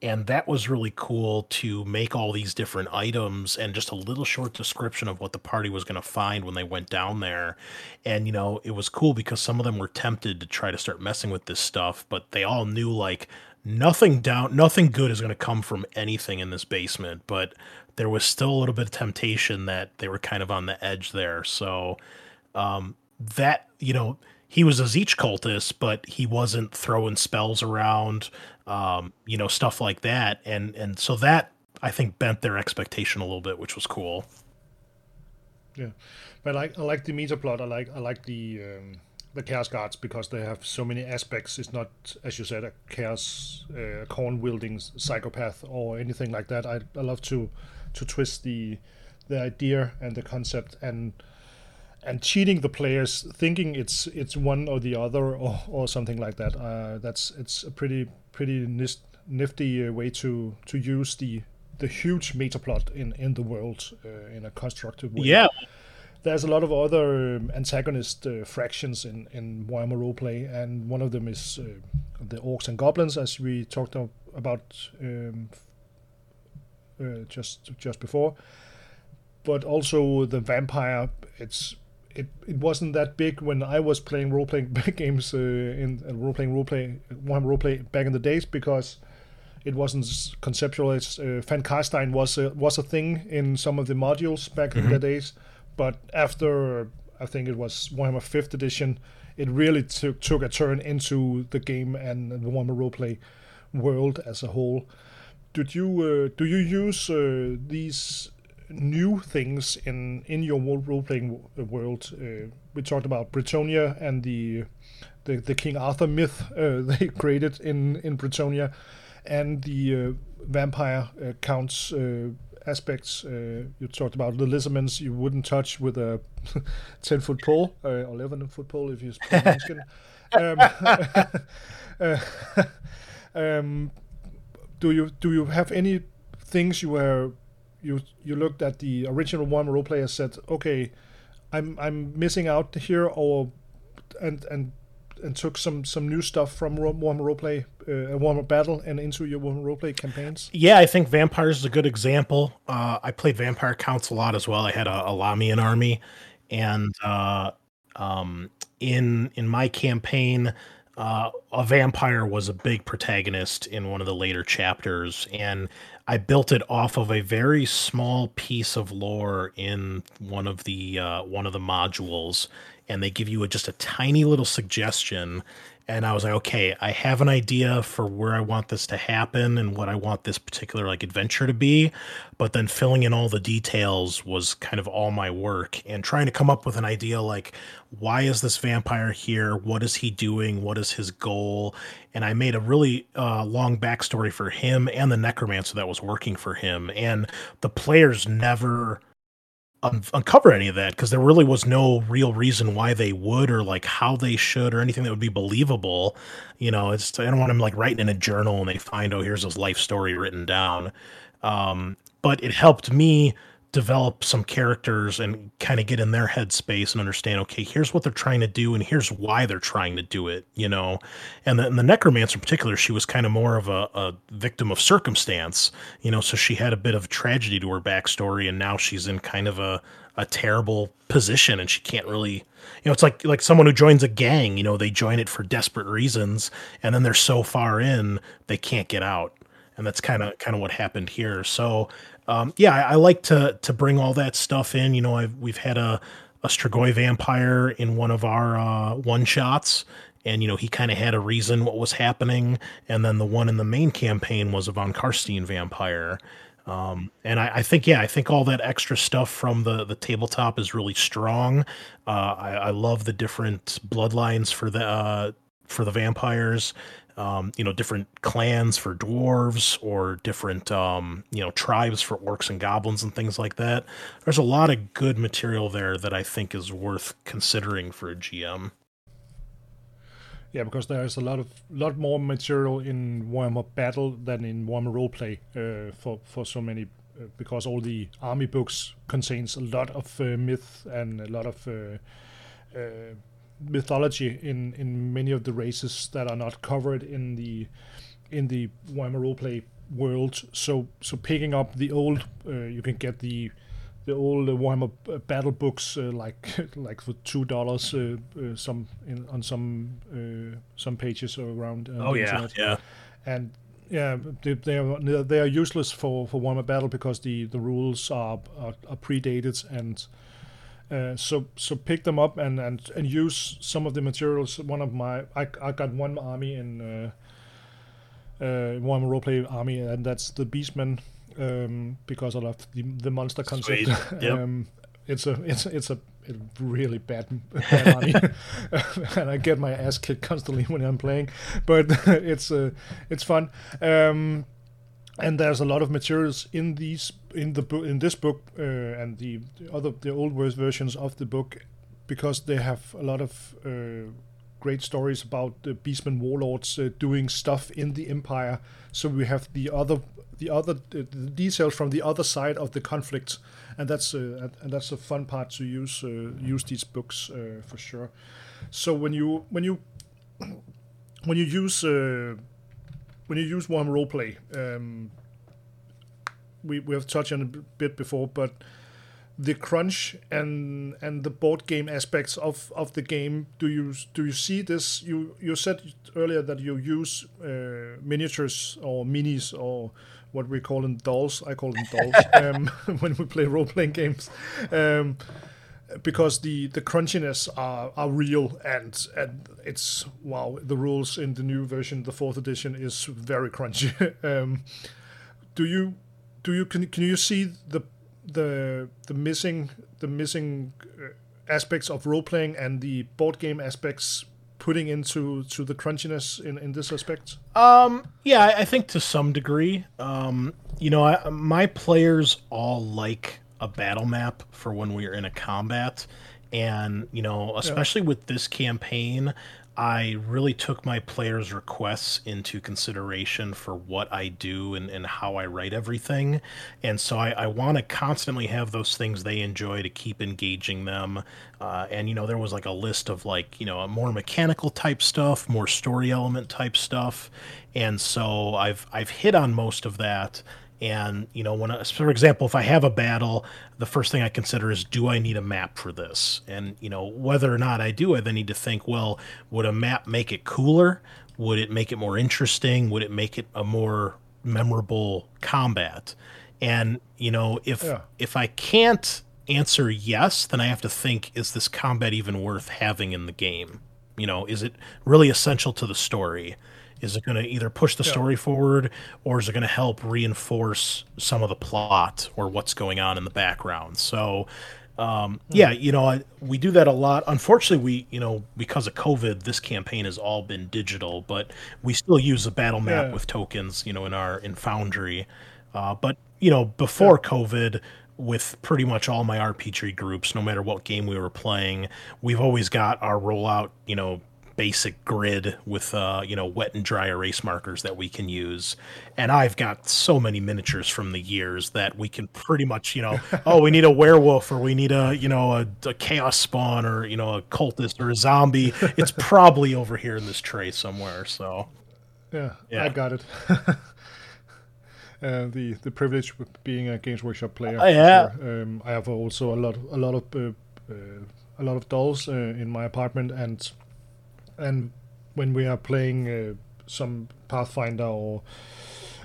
And that was really cool to make all these different items and just a little short description of what the party was going to find when they went down there. And, you know, it was cool because some of them were tempted to try to start messing with this stuff, but they all knew, like, nothing down nothing good is going to come from anything in this basement but there was still a little bit of temptation that they were kind of on the edge there. So um, that you know he was a Tzeentch cultist, but he wasn't throwing spells around, um, you know, stuff like that, and and so that I think bent their expectation a little bit, which was cool. Yeah, but I like I like the meta plot. I like I like the um, the chaos guards because they have so many aspects. It's not, as you said, a chaos uh, Khorne wielding psychopath or anything like that. I I love to to twist the the idea and the concept and and cheating the players thinking it's it's one or the other or, or something like that. Uh, that's it's a pretty pretty nifty uh, way to to use the the huge meta plot in in the world uh, in a constructive way. Yeah. There's a lot of other um, antagonist uh, fractions in in Warhammer roleplay and one of them is uh, the orcs and goblins as we talked about um, uh, just just before. But also the vampire, it's it, it wasn't that big when I was playing role playing games uh, in uh, role playing role play one role play back in the days because it wasn't conceptualized. Uh, Van Carstein was a, was a thing in some of the modules back mm-hmm. in the days, but after I think it was Warhammer Fifth Edition, it really took took a turn into the game and the Warhammer roleplay world as a whole did you uh, do you use uh, these new things in in your role playing world? Uh, we talked about Bretonnia and the the, the King Arthur myth uh, they created in in Bretonnia, and the uh, vampire uh, counts aspects. you talked about the lizardmans you wouldn't touch with a ten foot pole or eleven foot pole if you speak um, um, do you do you have any things you were you you looked at the original one role player said okay i'm i'm missing out here or and and and took some some new stuff from Warhammer Roleplay, uh, Warhammer Battle, and into your Warhammer Roleplay campaigns? Yeah, I think Vampires is a good example. Uh, I played Vampire Counts a lot as well. I had a, a Lahmian army, and uh, um, in in my campaign, uh, a vampire was a big protagonist in one of the later chapters, and I built it off of a very small piece of lore in one of the uh, one of the modules, and they give you a, just a tiny little suggestion, and I was like, okay, I have an idea for where I want this to happen and what I want this particular like adventure to be, but then filling in all the details was kind of all my work and trying to come up with an idea like why is this vampire here? What is he doing? What is his goal? And I made a really uh, long backstory for him and the necromancer that was working for him, and the players never un- uncover any of that because there really was no real reason why they would or like how they should or anything that would be believable. You know, it's I don't want them like writing in a journal and they find oh here's his life story written down. Um, but it helped me develop some characters and kind of get in their headspace and understand okay here's what they're trying to do and here's why they're trying to do it you know? And the, and the necromancer in particular she was kind of more of a, a victim of circumstance you know? So she had a bit of tragedy to her backstory and now she's in kind of a, a terrible position and she can't really you know it's like like someone who joins a gang you know they join it for desperate reasons and then they're so far in they can't get out. And that's kind of kind of what happened here. So um, yeah, I, I, like to to bring all that stuff in. You know, I've, we've had a a Strigoi vampire in one of our uh, one shots, and you know he kind of had a reason what was happening. And then the one in the main campaign was a von Carstein vampire. Um, and I, I, think, yeah, I think all that extra stuff from the the tabletop is really strong. Uh, I, I, love the different bloodlines for the uh, for the vampires. Um, you know, different clans for dwarves or different um, you know tribes for orcs and goblins and things like that. There's a lot of good material there that I think is worth considering for a GM. Yeah, because there's a lot of lot more material in Warhammer Battle than in Warhammer Roleplay uh, for for so many uh, because all the army books contains a lot of uh, myth and a lot of uh, uh, mythology in in many of the races that are not covered in the in the Warhammer Roleplay world. So so picking up the old, uh, you can get the the old Warhammer uh, battle books uh, like like for two dollars uh, uh, some in, on some uh, some pages around. oh yeah, internet. yeah, and yeah, they, they are they are useless for for Warhammer battle because the the rules are are, are predated and. So so pick them up and, and and use some of the materials. One of my I, I got one army in uh, uh, Warhammer roleplay army, and that's the Beastmen um, because I love the, the monster concept. Yep. um, it's a it's it's a, a really bad, bad army, and I get my ass kicked constantly when I'm playing, but it's uh, it's fun. Um, and there's a lot of materials in these in the book in this book uh, and the, the, other the old versions of the book because they have a lot of uh, great stories about the beastmen warlords uh, doing stuff in the empire so we have the other the other the details from the other side of the conflict, and that's uh, and that's a fun part to use uh, use these books uh, for sure. So when you when you when you use when you use Warhammer roleplay, um, we we have touched on a bit before, but the crunch and and the board game aspects of of the game do you do you see this you you said earlier that you use uh, miniatures or minis or what we call them dolls. I call them dolls um, when we play role playing games. Um, because the the crunchiness are, are real and and it's wow the rules in the new version the fourth edition is very crunchy um, do you do you can, can you see the the the missing the missing uh, aspects of role playing and the board game aspects putting into to the crunchiness in in this aspect? Um, yeah, I think to some degree. Um, you know, I, my players all like a battle map for when we are in a combat, and you know, especially yeah. with this campaign, I really took my players' requests into consideration for what I do and, and how I write everything. And so I, I want to constantly have those things they enjoy to keep engaging them. Uh, and, you know, there was like a list of like, you know, a more mechanical type stuff, more story element type stuff. And so I've, I've hit on most of that. And you know, when I, for example, if I have a battle, the first thing I consider is, do I need a map for this? And you know, whether or not I do, I then need to think, well, would a map make it cooler? Would it make it more interesting? Would it make it a more memorable combat? And you know, if yeah. if I can't answer yes, then I have to think, is this combat even worth having in the game? You know, is it really essential to the story? Is it going to either push the story forward or is it going to help reinforce some of the plot or what's going on in the background? So, um, hmm. yeah, you know, I, we do that a lot. Unfortunately, we, you know, because of COVID, this campaign has all been digital, but we still use a battle map yeah. with tokens, you know, in our in Foundry. Uh, but you know, before yeah. COVID, with pretty much all my RPG groups, no matter what game we were playing, we've always got our rollout, you know, basic grid with uh, you know wet and dry erase markers that we can use. And i've got so many miniatures from the years that we can pretty much you know oh we need a werewolf or we need a you know a, a, chaos spawn or you know a cultist or a zombie. It's probably over here in this tray somewhere so. Yeah, yeah. i got it. Uh, the the privilege of being a games workshop player oh, yeah. sure. um, i have also a lot a lot of uh, uh, a lot of dolls uh, in my apartment and and when we are playing uh, some Pathfinder or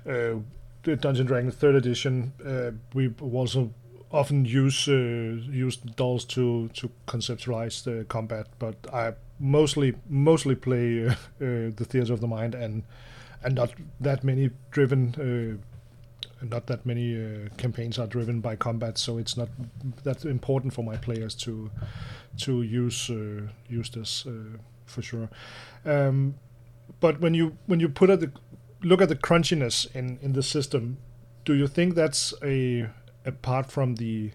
uh, Dungeon Dragons Third Edition, uh, we also often use uh, use dolls to to conceptualize the combat. But I mostly mostly play uh, the Theater of the Mind and and not that many driven not that many uh, campaigns are driven by combat, so it's not that important for my players to to use uh, use this uh, for sure. Um, but when you when you put at the look at the crunchiness in in the system, do you think that's a apart from the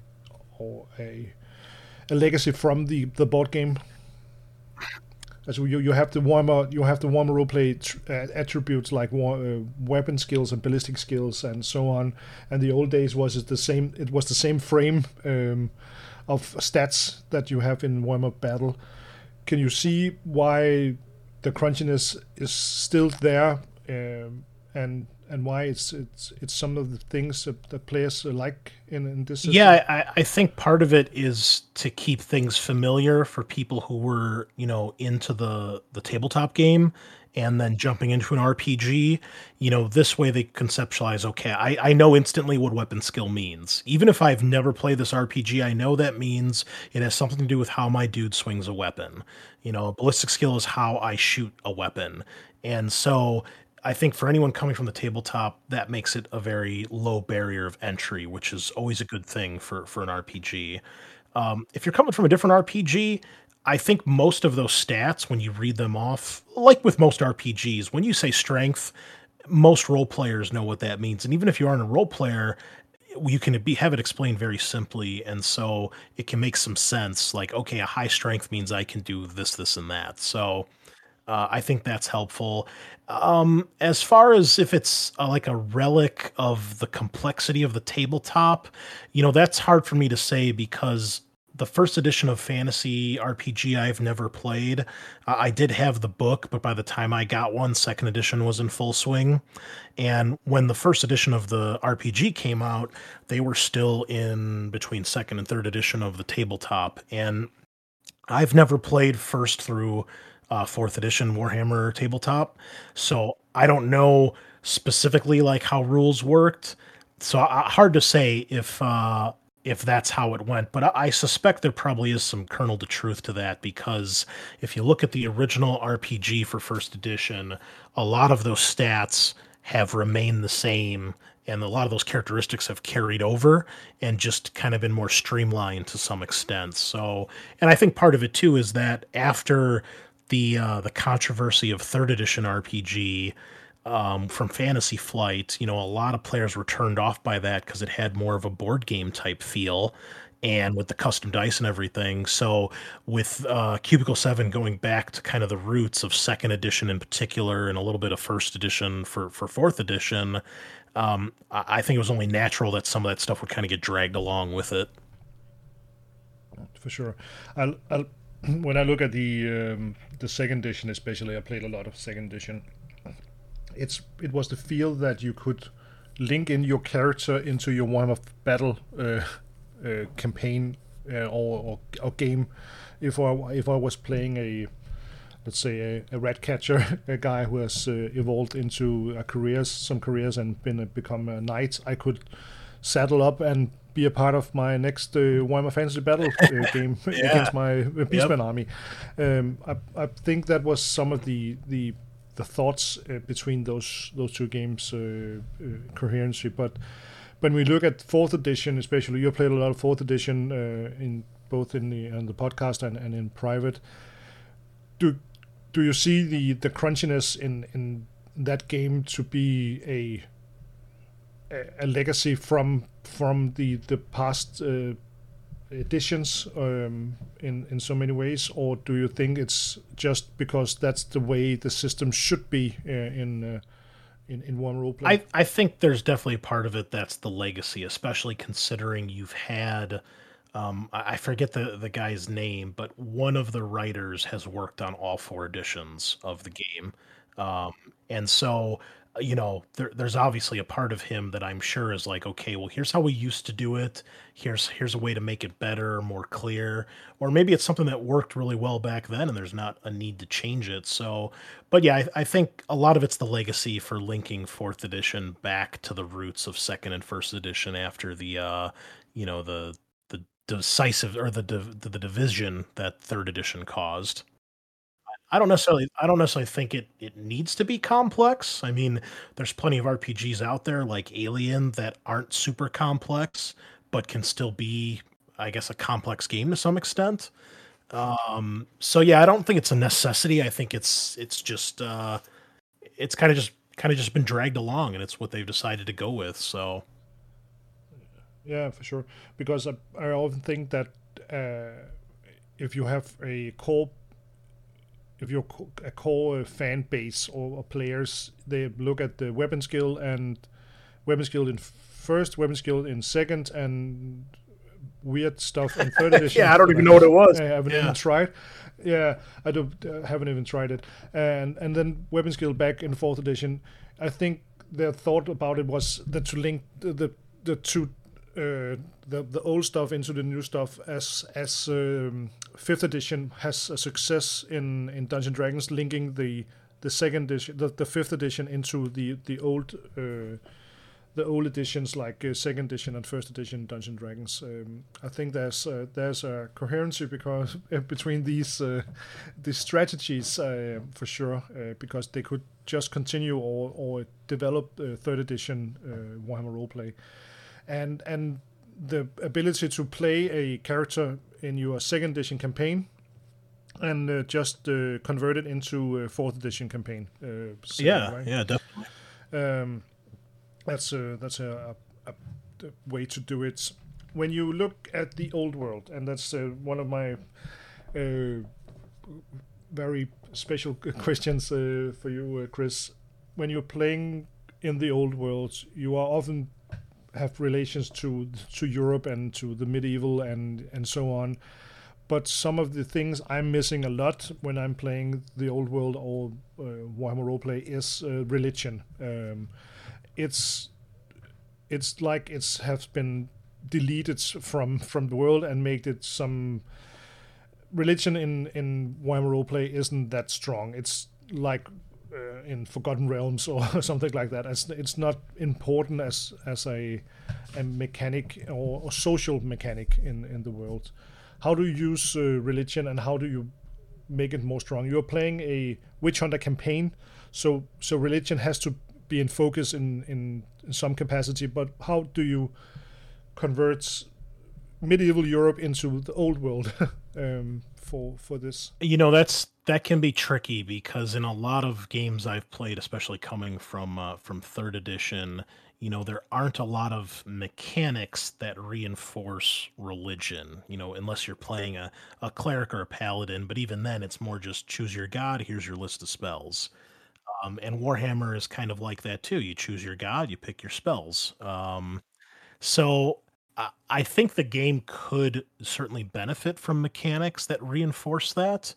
or a a legacy from the the board game as you you have the warmer you have the warmer roleplay tr- uh, attributes like war, uh, weapon skills and ballistic skills and so on. And the old days was it the same? It was the same frame um, of stats that you have in warmer battle. Can you see why the crunchiness is still there, um, and and why it's it's it's some of the things that, players like in, in this system? Yeah, I, I think part of it is to keep things familiar for people who were, you know, into the the tabletop game and then jumping into an RPG, you know, this way they conceptualize, okay, I, I know instantly what weapon skill means. Even if I've never played this RPG, I know that means it has something to do with how my dude swings a weapon. You know, ballistic skill is how I shoot a weapon. And so I think for anyone coming from the tabletop, that makes it a very low barrier of entry, which is always a good thing for for an RPG. Um, if you're coming from a different RPG, I think most of those stats, when you read them off, like with most RPGs, when you say strength, most role players know what that means. And even if you aren't a role player, you can be have it explained very simply, and so it can make some sense. Like, okay, a high strength means I can do this, this, and that. So uh, I think that's helpful. Um, as far as if it's uh, like a relic of the complexity of the tabletop, you know, that's hard for me to say because the first edition of fantasy RPG I've never played. I did have the book, but by the time I got one, second edition was in full swing. And when the first edition of the RPG came out, they were still in between second and third edition of the tabletop. And I've never played first through uh, fourth edition Warhammer tabletop. So I don't know specifically like how rules worked. So uh, hard to say if uh, if that's how it went, but I, suspect there probably is some kernel to truth to that because if you look at the original RPG for first edition, a lot of those stats have remained the same and a lot of those characteristics have carried over and just kind of been more streamlined to some extent. So, and I think part of it too is that after the uh, the controversy of third edition RPG um, from Fantasy Flight, you know, a lot of players were turned off by that because it had more of a board game type feel and with the custom dice and everything. So with uh, Cubicle 7 going back to kind of the roots of second edition in particular and a little bit of first edition for, for fourth edition, um, I think it was only natural that some of that stuff would kind of get dragged along with it. For sure. I'll, I'll when I look at the um, the second edition, especially, I played a lot of second edition. It's it was the feel that you could link in your character into your one of battle uh, uh, campaign uh, or, or, or game. If I if I was playing a let's say a, a rat catcher, a guy who has uh, evolved into a careers, some careers, and been become a knight, I could saddle up and be a part of my next uh, Warhammer Fantasy Battle uh, game yeah. against my uh, Beastman yep. army. Um, I, I think that was some of the the the thoughts uh, between those those two games uh, uh, coherency. But when we look at fourth edition, especially you played a lot of fourth edition uh, in both in the on the podcast and, and in private. Do do you see the the crunchiness in in that game to be a a legacy from from the the past uh, editions um, in in so many ways, or do you think it's just because that's the way the system should be uh, in? Uh, in, in one role play? I, I think there's definitely a part of it that's the legacy, especially considering you've had um, I forget the, the guy's name, but one of the writers has worked on all four editions of the game. Um, and so you know, there, there's obviously a part of him that I'm sure is like, okay, well, here's how we used to do it. Here's here's a way to make it better, more clear, or maybe it's something that worked really well back then, and there's not a need to change it. So, but yeah, I, I think a lot of it's the legacy for linking fourth edition back to the roots of second and first edition after the, uh, you know, the the decisive or the the, the division that third edition caused. I don't necessarily I don't necessarily think it it needs to be complex. I mean, there's plenty of RPGs out there like Alien that aren't super complex but can still be I guess a complex game to some extent. Um so yeah, I don't think it's a necessity. I think it's it's just uh it's kind of just kind of just been dragged along and it's what they've decided to go with. So yeah, for sure. Because I, I often think that uh, if you have a core, if you're a core fan base or, or, players, they look at the weapon skill and weapon skill in first, weapon skill in second, and weird stuff in third edition. yeah, I don't even know what it was. I haven't yeah. even tried. Yeah, I don't uh, haven't even tried it. And and then weapon skill back in fourth edition. I think their thought about it was that to link the the, the two uh, the the old stuff into the new stuff as as um, fifth edition has a success in in Dungeon Dragons linking the the second edition the, the fifth edition into the the old uh, the old editions like uh, second edition and first edition Dungeon Dragons. Um, I think there's uh, there's a coherency because uh, between these uh, these strategies uh, for sure uh, because they could just continue or or develop third edition Warhammer roleplay and and the ability to play a character in your second edition campaign and uh, just uh, convert it into a fourth edition campaign. Uh, yeah, right? yeah, definitely. Um, that's a that's a, a, a, way to do it. When you look at the old world, and that's uh, one of my uh, very special questions uh, for you, Chris. When you're playing in the old world, you are often have relations to to Europe and to the medieval and and so on. But some of the things I'm missing a lot when I'm playing the old world or uh, Warhammer roleplay is uh, religion. Um, it's it's like it's has been deleted from from the world and made it some religion in in Warhammer roleplay isn't that strong. It's like uh, in Forgotten Realms or something like that. It's, it's not important as as a a mechanic or, social mechanic in in the world. How do you use uh, religion and how do you make it more strong? You're playing a witch hunter campaign, so so religion has to be in focus in in, in some capacity. But how do you convert medieval Europe into the old world um, for for this? You know, that's that can be tricky because in a lot of games I've played, especially coming from uh, from third edition, you know, there aren't a lot of mechanics that reinforce religion. You know, unless you're playing a a cleric or a paladin, but even then, it's more just choose your god. Here's your list of spells. Um, and Warhammer is kind of like that too. You choose your god, you pick your spells. Um, so I think the game could certainly benefit from mechanics that reinforce that,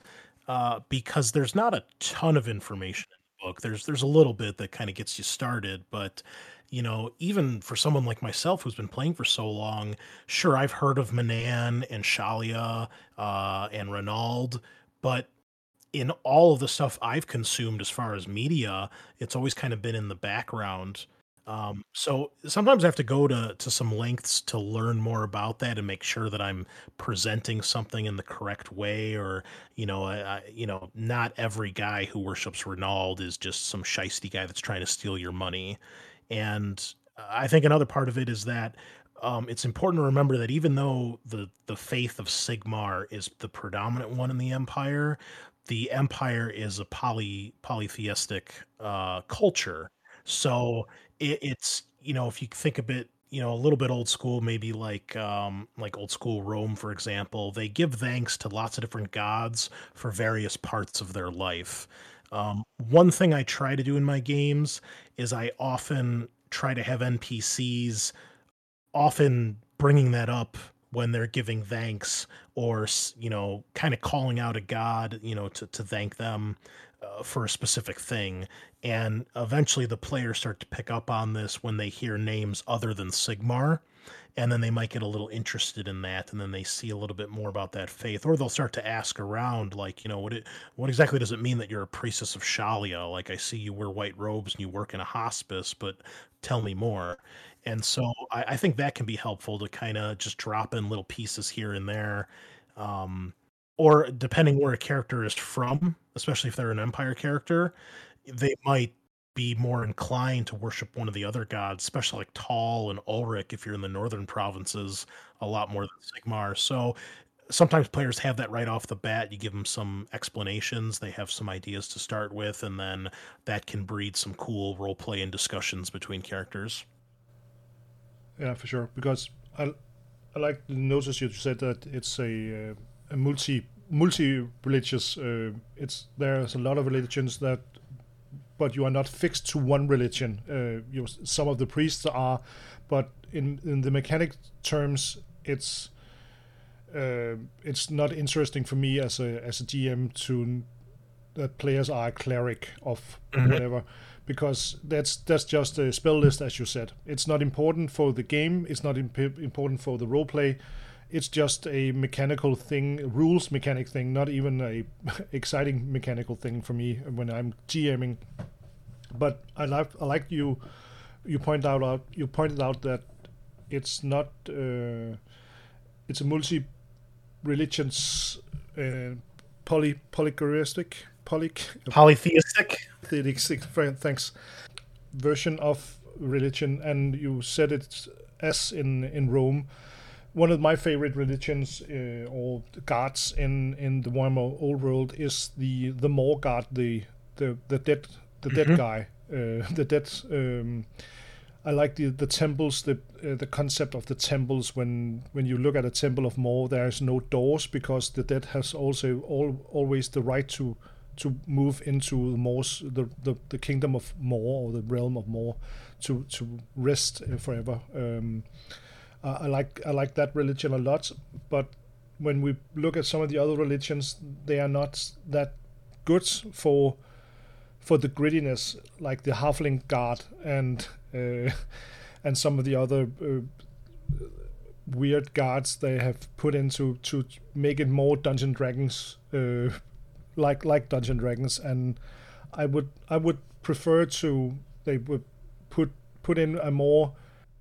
uh, because there's not a ton of information in the book. There's there's a little bit that kind of gets you started, but you know, even for someone like myself who's been playing for so long, sure, I've heard of Manann and Shallya uh, and Ranald, but in all of the stuff I've consumed as far as media, it's always kind of been in the background. Um, so sometimes I have to go to to some lengths to learn more about that and make sure that I'm presenting something in the correct way, or you know, I, I, you know, not every guy who worships Ranald is just some shisty guy that's trying to steal your money. And I think another part of it is that um, it's important to remember that even though the the faith of Sigmar is the predominant one in the Empire, the Empire is a poly polytheistic uh, culture. So it, it's you know if you think a bit you know a little bit old school maybe like um like old school rome for example they give thanks to lots of different gods for various parts of their life. Um, one thing i try to do in my games is i often try to have npcs often bringing that up when they're giving thanks or you know kind of calling out a god you know to, to thank them uh, for a specific thing and eventually the players start to pick up on this when they hear names other than sigmar and then they might get a little interested in that and then they see a little bit more about that faith or they'll start to ask around like you know what it what exactly does it mean that you're a priestess of Shallya? like I see you wear white robes and you work in a hospice but tell me more and so I, I think that can be helpful to kind of just drop in little pieces here and there um, or depending where a character is from especially if they're an Empire character, they might be more inclined to worship one of the other gods, especially like Taal and Ulric if you're in the northern provinces, a lot more than Sigmar. So sometimes players have that right off the bat. You give them some explanations, they have some ideas to start with, and then that can breed some cool role play and discussions between characters. Yeah, for sure. Because I, I like to notice you said that it's a uh, a multi multi religious. Uh, it's there's a lot of religions that, but you are not fixed to one religion. Uh, you some of the priests are, but in in the mechanic terms, it's uh, it's not interesting for me as a as a GM to that players are a cleric of mm-hmm. whatever because that's that's just a spell list as you said it's not important for the game it's not imp- important for the role play it's just a mechanical thing rules mechanic thing not even a exciting mechanical thing for me when i'm gming but i like i like you you point out, out you pointed out that it's not uh, it's a multi religions uh, poly polychoristic poly polytheistic? Theistic thanks version of religion and you said it as in in Rome one of my favorite religions uh, or gods in in the Warhammer old world is the the Mor god the the the dead the mm-hmm. dead guy uh, the dead um, I like the the temples, the uh, the concept of the temples. When when you look at a temple of Mor, there's no doors because the dead has also all, always the right to to move into the Mor's the, the, the kingdom of Mor or the realm of Mor to to rest forever. Um, I like I like that religion a lot, but when we look at some of the other religions, they are not that good for for the grittiness, like the Halfling God and uh, and some of the other uh, weird gods they have put into to make it more Dungeon Dragons uh, like like Dungeon Dragons. And I would I would prefer to they would put put in a more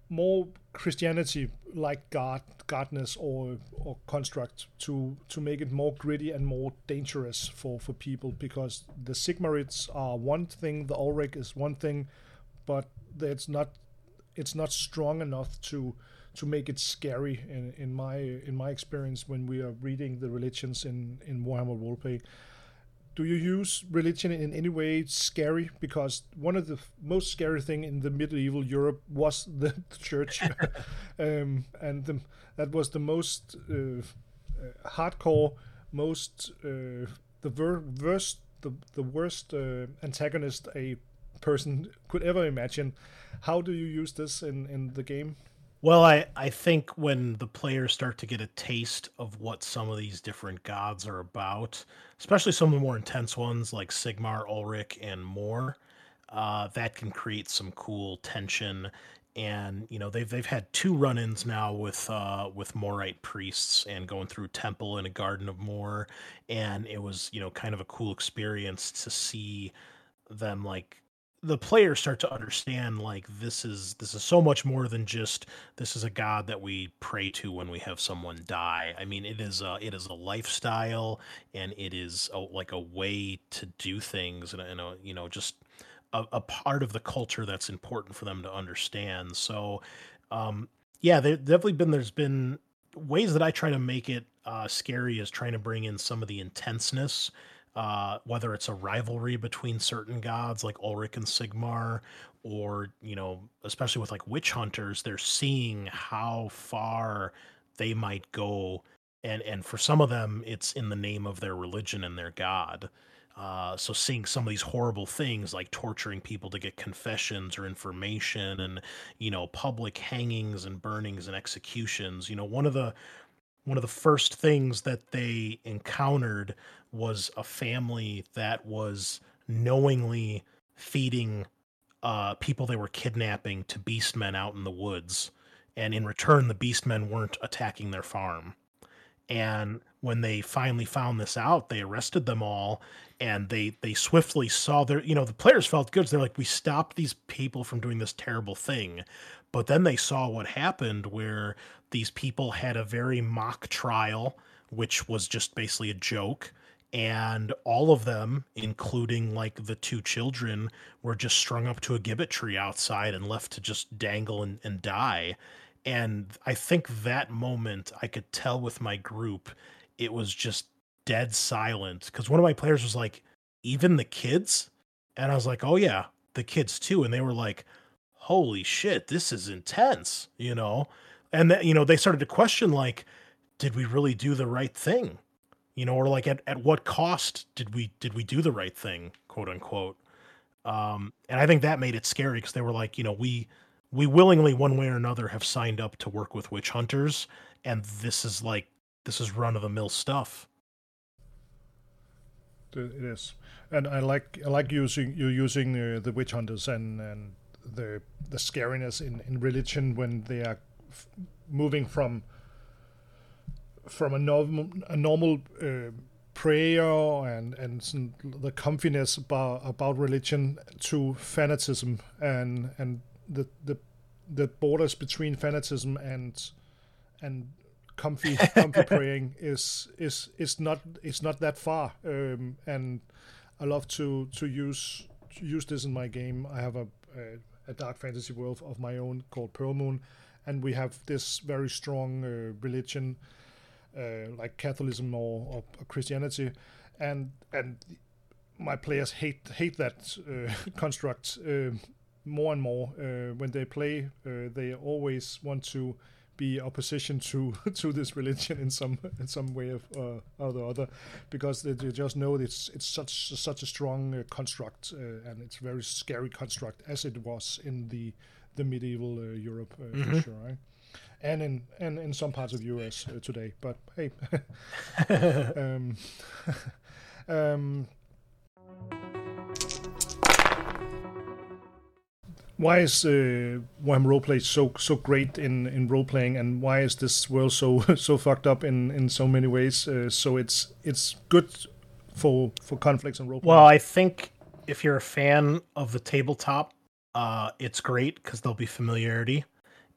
more Christianity like God godness or or construct to to make it more gritty and more dangerous for for people because the Sigmarites are one thing the Ulric is one thing but it's not it's not strong enough to to make it scary in, in my in my experience when we are reading the religions in in Warhammer roleplay. Do you use religion in any way scary? Because one of the most scary thing in the medieval Europe was the church, um, and the, that was the most uh, uh, hardcore, most uh, the ver- worst the the worst uh, antagonist a person could ever imagine. How do you use this in, in the game? Well, I, I think when the players start to get a taste of what some of these different gods are about, especially some of the Mor intense ones like Sigmar, Ulric, and more, uh, that can create some cool tension. And you know they've they've had two run-ins now with uh, with Morite priests and going through temple in a garden of Mor, and it was you know kind of a cool experience to see them like the players start to understand like this is this is so much more than just this is a god that we pray to when we have someone die. I mean, it is a it is a lifestyle and it is a, like a way to do things and, and a, you know just a, a, part of the culture that's important for them to understand. So, um, yeah, there definitely been there's been ways that I try to make it uh, scary is trying to bring in some of the intenseness uh, whether it's a rivalry between certain gods like Ulric and Sigmar, or you know, especially with like witch hunters, they're seeing how far they might go, and and for some of them, it's in the name of their religion and their god. Uh, so seeing some of these horrible things like torturing people to get confessions or information and you know public hangings and burnings and executions you know one of the one of the first things that they encountered was a family that was knowingly feeding uh, people they were kidnapping to beastmen out in the woods. And in return, the beastmen weren't attacking their farm. And when they finally found this out, they arrested them all, and they they swiftly saw their you know the players felt good. So they're like, we stopped these people from doing this terrible thing, but then they saw what happened, where these people had a very mock trial, which was just basically a joke, and all of them, including like the two children, were just strung up to a gibbet tree outside and left to just dangle and, and die. And I think that moment I could tell with my group, it was just dead silent because one of my players was like, even the kids? And I was like, oh, yeah, the kids too. And they were like, holy shit, this is intense, you know? And, that, you know, they started to question, like, did we really do the right thing? You know, or like at, at what cost did we did we do the right thing, quote unquote. Um, and I think that made it scary because they were like, you know, we we willingly one way or another have signed up to work with witch hunters, and this is like this is run of the mill stuff. It is, and I like I like using you using uh, the witch hunters and and the the scariness in in religion when they are f- moving from from a normal a normal uh, prayer and and the comfiness about about religion to fanatism and and the the the borders between fanatism and and comfy comfy praying is is is not is not that far. Um, and I love to to use to use this in my game. I have a, a, a dark fantasy world of my own called Pearl Moon and we have this very strong uh, religion uh, like Catholicism or, or, Christianity, and and my players hate hate that uh, construct uh, more and more. Uh, when they play, uh, they always want to be opposition to to this religion in some in some way of uh, or the other, because they, they, just know it's it's such such a strong construct and it's a very scary construct as it was in the the medieval Europe mm-hmm. for sure. Right? And in and in some parts of US uh, today. But hey, um, um, why is uh, Warhammer roleplay so so great in in role playing, and why is this world so so fucked up in in so many ways? Uh, so it's it's good for for conflicts and role. Well, I think if you're a fan of the tabletop, uh, it's great because there'll be familiarity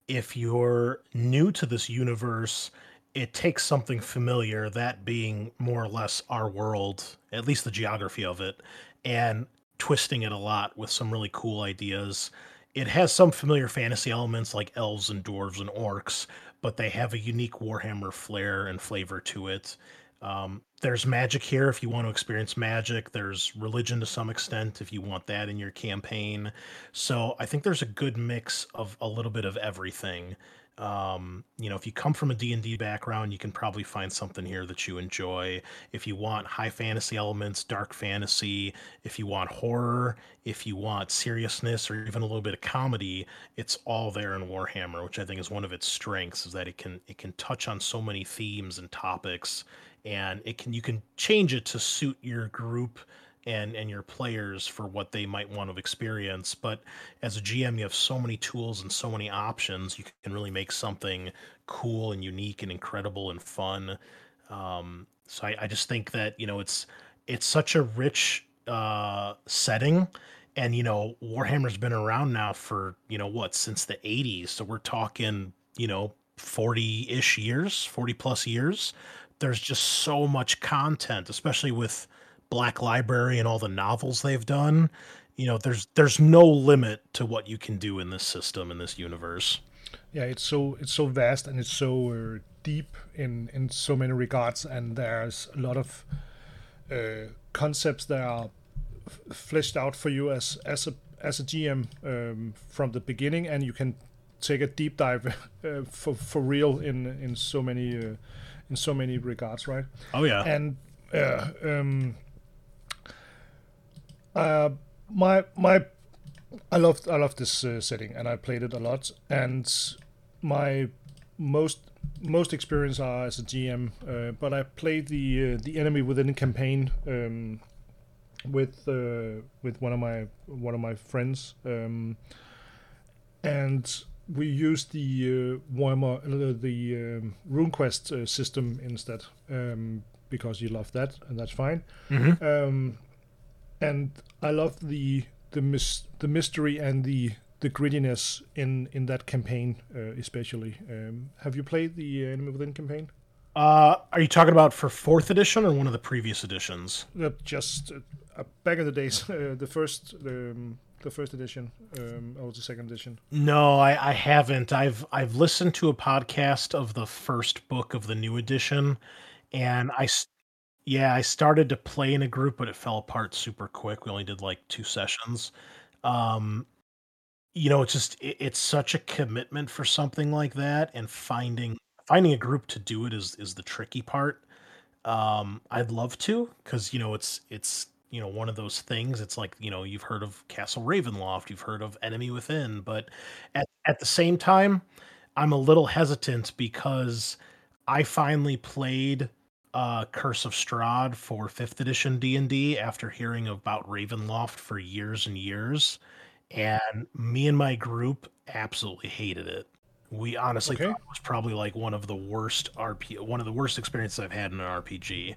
if you're new to this universe, it takes something familiar, that being more or less our world, at least the geography of it, and twisting it a lot with some really cool ideas. It has some familiar fantasy elements like elves and dwarves and orcs, but they have a unique Warhammer flair and flavor to it. Um, there's magic here if you want to experience magic. There's religion to some extent if you want that in your campaign. So I think there's a good mix of a little bit of everything. Um, you know, if you come from a D&D background, you can probably find something here that you enjoy. If you want high fantasy elements, dark fantasy, if you want horror, if you want seriousness or even a little bit of comedy, it's all there in Warhammer, which I think is one of its strengths is that it can it can touch on so many themes and topics and it can you can change it to suit your group and and your players for what they might want to experience. But as a gm you have so many tools and so many options. You can really make something cool and unique and incredible and fun. Um, so I, I, just think that you know it's it's such a rich uh, setting. And you know warhammer's been around now for you know what since the 80s so we're talking you know 40-ish years 40 plus years there's just so much content, especially with Black Library and all the novels they've done. You know, there's there's no limit to what you can do in this system in this universe. Yeah, it's so it's so vast and it's so uh, deep in in so many regards, and there's a lot of uh, concepts that are f- fleshed out for you as as a as a GM um, from the beginning, and you can take a deep dive uh, for for real in in so many uh, in so many regards, right? Oh yeah. And uh, um, uh, my my I love I love this uh, setting, and I played it a lot. And my most most experience are as a GM, uh, but I played the uh, the enemy within the campaign um, with uh, with one of my one of my friends, um, and we use the uh, Warhammer, uh, the um, RuneQuest uh, system instead um, because you love that, and that's fine. Mm-hmm. Um, and I love the the mis- the mystery and the the grittiness in in that campaign, uh, especially. Um, have you played the Enemy Within campaign? Uh, are you talking about for fourth edition or one of the previous editions? Uh, just uh, back in the days, uh, the first um, the first edition um, or the second edition. No, I, I haven't. I've I've listened to a podcast of the first book of the new edition, and I yeah I started to play in a group, but it fell apart super quick. We only did like two sessions. Um, you know, it's just it, it's such a commitment for something like that, and finding finding a group to do it is is the tricky part. Um, I'd love to because you know it's it's you know one of those things. It's like you know you've heard of Castle Ravenloft, you've heard of Enemy Within, but at at the same time, I'm a little hesitant because I finally played uh, Curse of Strahd for fifth edition D and D after hearing about Ravenloft for years and years, and me and my group absolutely hated it. We honestly okay. thought it was probably like one of the worst RP, one of the worst experiences I've had in an RPG.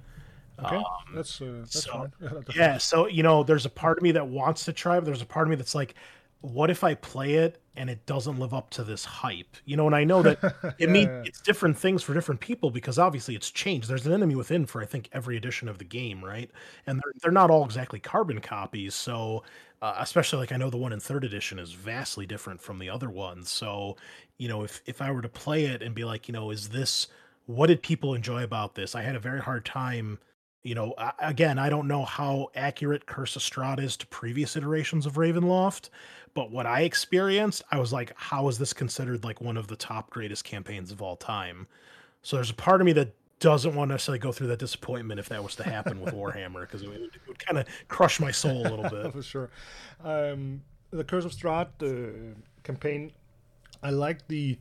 Okay, um, that's uh, that's so, fine. yeah, so you know, there's a part of me that wants to try, but there's a part of me that's like, what if I play it and it doesn't live up to this hype? You know, and I know that it yeah, means yeah. it's different things for different people because obviously it's changed. There's an enemy within for I think every edition of the game, right? And they're they're not all exactly carbon copies, so uh, especially like I know the one in third edition is vastly different from the other ones. So, you know, if if I were to play it and be like, you know, is this what did people enjoy about this? I had a very hard time. You know, again, I don't know how accurate Curse of Strahd is to previous iterations of Ravenloft, but what I experienced, I was like, how is this considered like one of the top greatest campaigns of all time? So there's a part of me that doesn't want to necessarily go through that disappointment if that was to happen with Warhammer because it, would, would kind of crush my soul a little bit. For sure. Um, the Curse of Strahd uh, campaign, I like the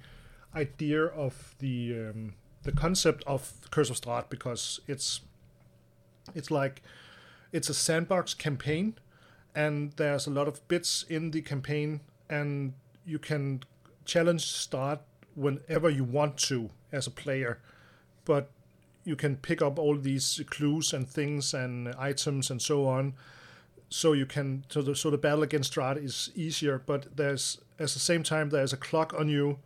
idea of the um, the concept of Curse of Strahd because it's it's like it's a sandbox campaign and there's a lot of bits in the campaign and you can challenge Strahd whenever you want to as a player but you can pick up all these clues and things and items and so on. So you can so the so the battle against Strahd is easier, but there's at the same time there's a clock on you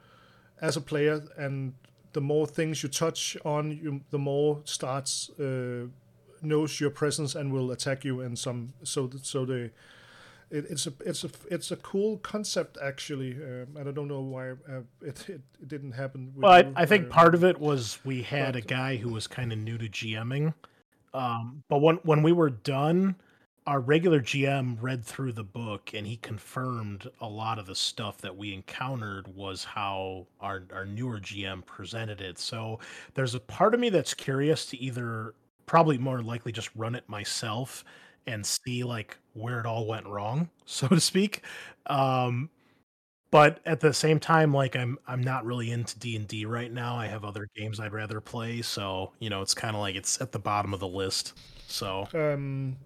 as a player, and the more things you touch on, you the more starts uh, knows your presence and will attack you. And some so that so the it, it's a it's a it's a cool concept actually, um, and I don't know why uh, it, it, it didn't happen. well, I, I, think uh, part of it was we had but, a guy who was kind of new to GMing, um, but when when we were done, our regular GM read through the book and he confirmed a lot of the stuff that we encountered was how our our newer GM presented it. So there's a part of me that's curious to either probably more likely just run it myself and see like where it all went wrong, so to speak. Um, but at the same time, like I'm I'm not really into D and D right now. I have other games I'd rather play, so you know it's kind of like it's at the bottom of the list. So um,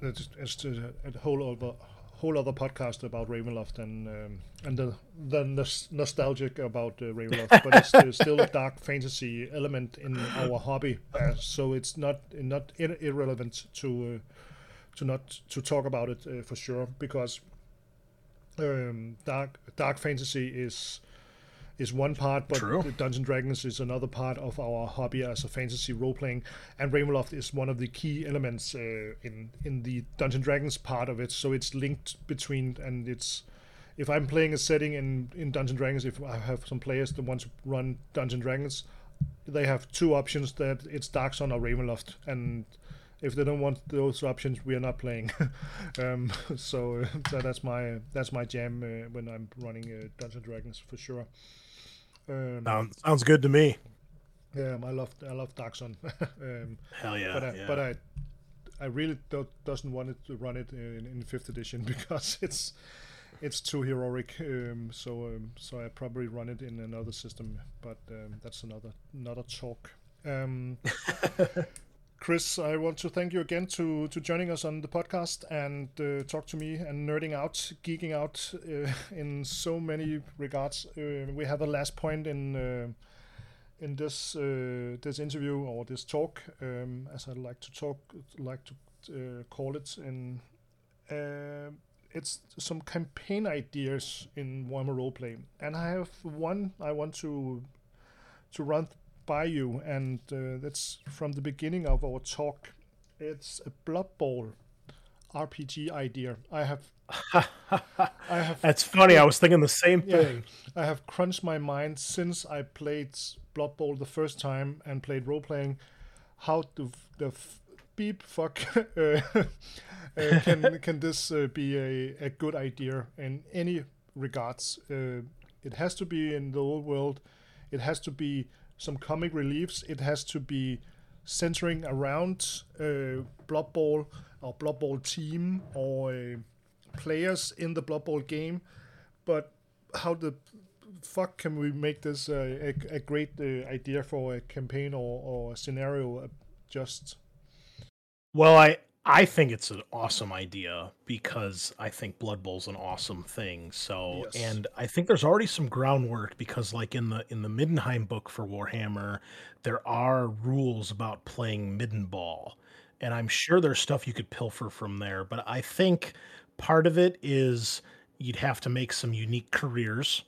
it's it's a, a whole other whole other podcast about Ravenloft and um, and the the nostalgic about uh, Ravenloft, but it's, there's still a dark fantasy element in our hobby, uh, so it's not not ir- irrelevant to uh, to not to talk about it uh, for sure because um, dark dark fantasy is is one part, but True. Dungeon Dragons is another part of our hobby as a fantasy role playing, and Ravenloft is one of the key elements uh, in in the Dungeon Dragons part of it. So it's linked between, and it's if I'm playing a setting in in Dungeon Dragons, if I have some players that want to run Dungeon Dragons, they have two options that it's Dark Sun or Ravenloft, and if they don't want those options, we are not playing. um, so, so, that's my that's my jam uh, when I'm running uh, Dungeons Dragons for sure. Um, sounds, sounds good to me. Yeah, I love I love Dark Sun. um, Hell yeah! But I, yeah. but I I really don't doesn't want it to run it in, in fifth edition because it's it's too heroic. Um, so um, so I probably run it in another system, but um, that's another another talk. Um, Chris, I want to thank you again to to joining us on the podcast and uh, talk to me and nerding out, geeking out uh, in so many regards. Uh, we have a last point in uh, in this uh, this interview or this talk, um, as I like to talk, like to uh, call it. In it's some campaign ideas in Warhammer roleplay, and I have one I want to to run by you, and uh, that's from the beginning of our talk. It's a Blood Bowl RPG idea. I have, I have. That's funny. I was thinking the same Yeah, thing. I have crunched my mind since I played Blood Bowl the first time and played role playing. How the the f- beep fuck uh, uh, can can this uh, be a, a good idea in any regards? Uh, it has to be in the old world. It has to be some comic reliefs. It has to be centering around uh, Blood Bowl or Blood Bowl team or uh, players in the Blood Bowl game. But how the fuck can we make this uh, a, a great uh, idea for a campaign or, or a scenario uh, just Well, I I think it's an awesome idea because I think Blood Bowl's an awesome thing. So, Yes. and I think there's already some groundwork because, like in the in the Middenheim book for Warhammer, there are rules about playing Midden Ball, and I'm sure there's stuff you could pilfer from there. But I think part of it is you'd have to make some unique careers.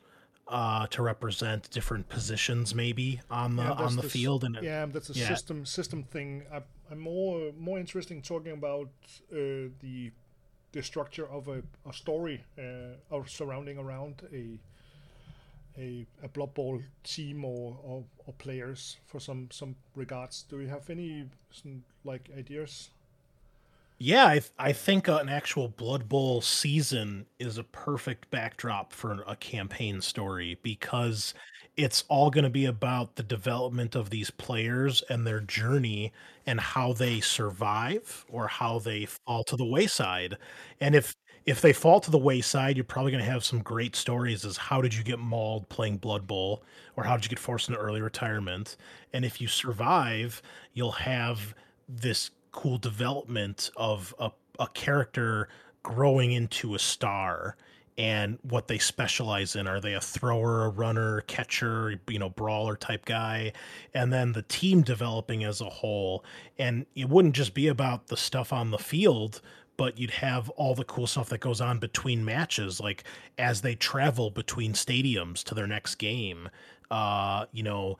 Uh, to represent different positions, maybe on the Yeah, on the this- field, and yeah that's a yeah. system system thing. I, i'm more more interested in talking about uh, the the structure of a, a story uh, or surrounding around a a, a blood bowl team or, or, or players for some some regards. Do you have any some, like ideas Yeah, I, th- I think an actual Blood Bowl season is a perfect backdrop for a campaign story because it's all going to be about the development of these players and their journey and how they survive or how they fall to the wayside. And if if they fall to the wayside, you're probably going to have some great stories as how did you get mauled playing Blood Bowl or how did you get forced into early retirement? And if you survive, you'll have this cool development of a, a character growing into a star and what they specialize in. Are they a thrower, a runner, catcher, you know, brawler type guy? And then the team developing as a whole. And it wouldn't just be about the stuff on the field, but you'd have all the cool stuff that goes on between matches, like as they travel between stadiums to their next game. Uh, you know,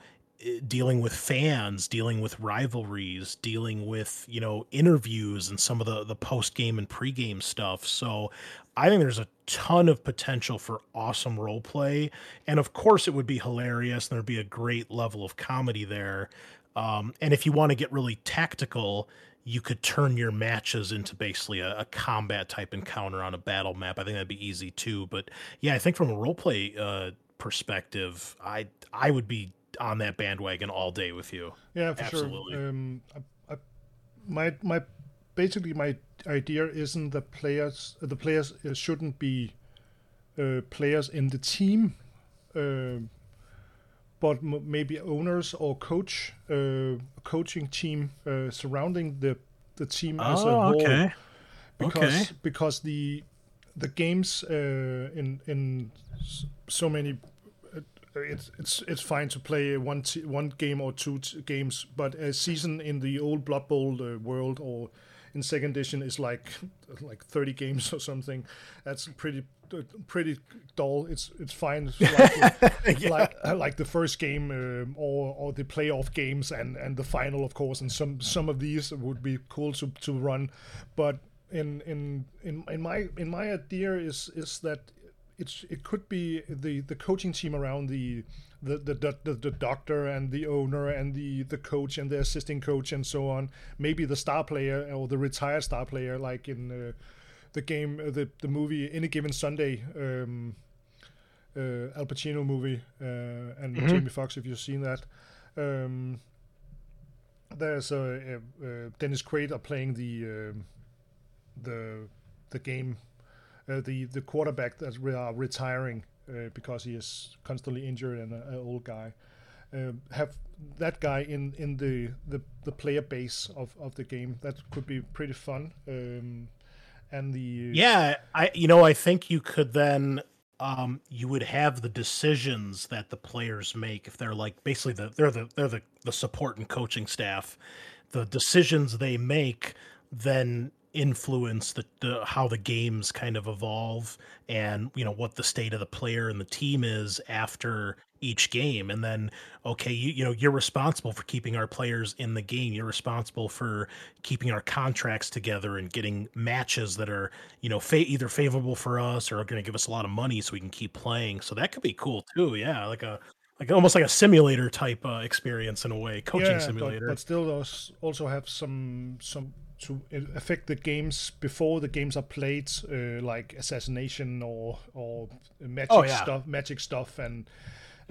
dealing with fans, dealing with rivalries, dealing with you know interviews and some of the the post game and pre game stuff. So I think there's a ton of potential for awesome role play, and of course it would be hilarious, and there'd be a great level of comedy there. Um, and if you want to get really tactical, you could turn your matches into basically a, a combat type encounter on a battle map. I think that'd be easy too. But yeah, I think from a role play uh, perspective, I I would be on that bandwagon all day with you. Yeah, for Absolutely. sure. Um, I, I, my my basically my idea isn't that players the players uh, shouldn't be uh, players in the team, uh, but m- maybe owners or coach uh, coaching team uh, surrounding the the team as a Oh, whole okay. because Okay. because the the games uh, in in so many uh, it's it's it's fine to play one t- one game or two t- games, but a season in the old Blood Bowl uh, world or in second edition is like like thirty games or something. That's pretty pretty dull. It's it's fine. It's like like, uh, like the first game um, or or the playoff games and and the final, of course. And some some of these would be cool to to run, but in in in in my in my idea is is that it's it could be the the coaching team around the the the, the, the doctor and the owner and the the coach and the assisting coach and so on. Maybe the star player or the retired star player like in uh, the game uh, the the movie any given sunday um uh, Al Pacino movie uh, and Jamie Foxx if you've seen that. Um there's a, uh uh Dennis Quaid are playing the um the the game uh, the the quarterback that we are retiring uh, because he is constantly injured and an old guy. Uh, have that guy in in the, the the player base of of the game. That could be pretty fun. Um, and the Yeah, I you know I think you could then um you would have the decisions that the players make if they're like basically the they're the they're the the support and coaching staff. The decisions they make then influence the, the how the games kind of evolve and you know what the state of the player and the team is after each game. And then okay you, you know you're responsible for keeping our players in the game. You're responsible for keeping our contracts together and getting matches that are you know fa- either favorable for us or are going to give us a lot of money so we can keep playing. So that could be cool too. Yeah like a like almost like a simulator type uh, experience in a way coaching yeah, simulator. but, but still those also have some some to affect the games before the games are played, uh, like assassination or or magic Oh, yeah. stuff, magic stuff, and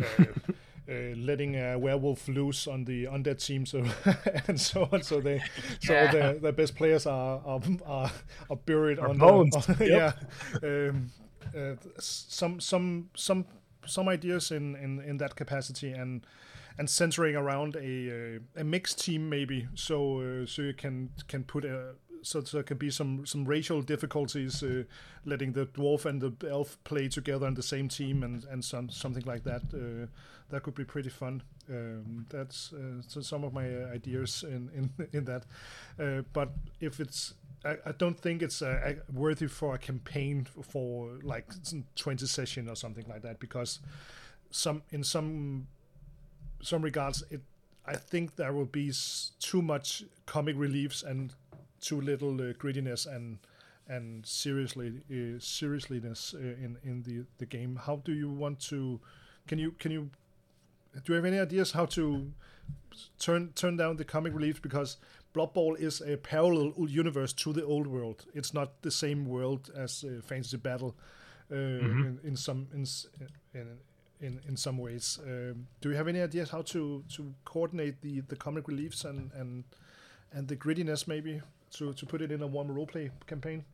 uh, uh, letting a werewolf loose on the undead team, so and so on. So they, so Yeah. the the best players are are are, are buried Are on bones. The, Yep. Yeah, um, uh, some some some some ideas in, in, in that capacity and and centering around a uh, a mixed team maybe. So uh, so you can can put a so there can be some some racial difficulties uh, letting the dwarf and the elf play together on the same team and and some something like that uh, that could be pretty fun. Um, that's uh, so some of my uh, ideas in in in that. But if it's I, I don't think it's worthy for a campaign for like 20 session or something like that because some in some some regards it I think there will be s- too much comic reliefs and too little uh, grittiness and and seriously uh, seriousness uh, in in the the game. How do you want to can you can you do you have any ideas how to turn turn down the comic reliefs? Because Blood Bowl is a parallel universe to the old world. It's not the same world as uh, Fantasy Battle uh, in, in some in, in in in some ways. Um, do you have any ideas how to to coordinate the the comic reliefs and and and the grittiness maybe to to put it in a warm roleplay campaign?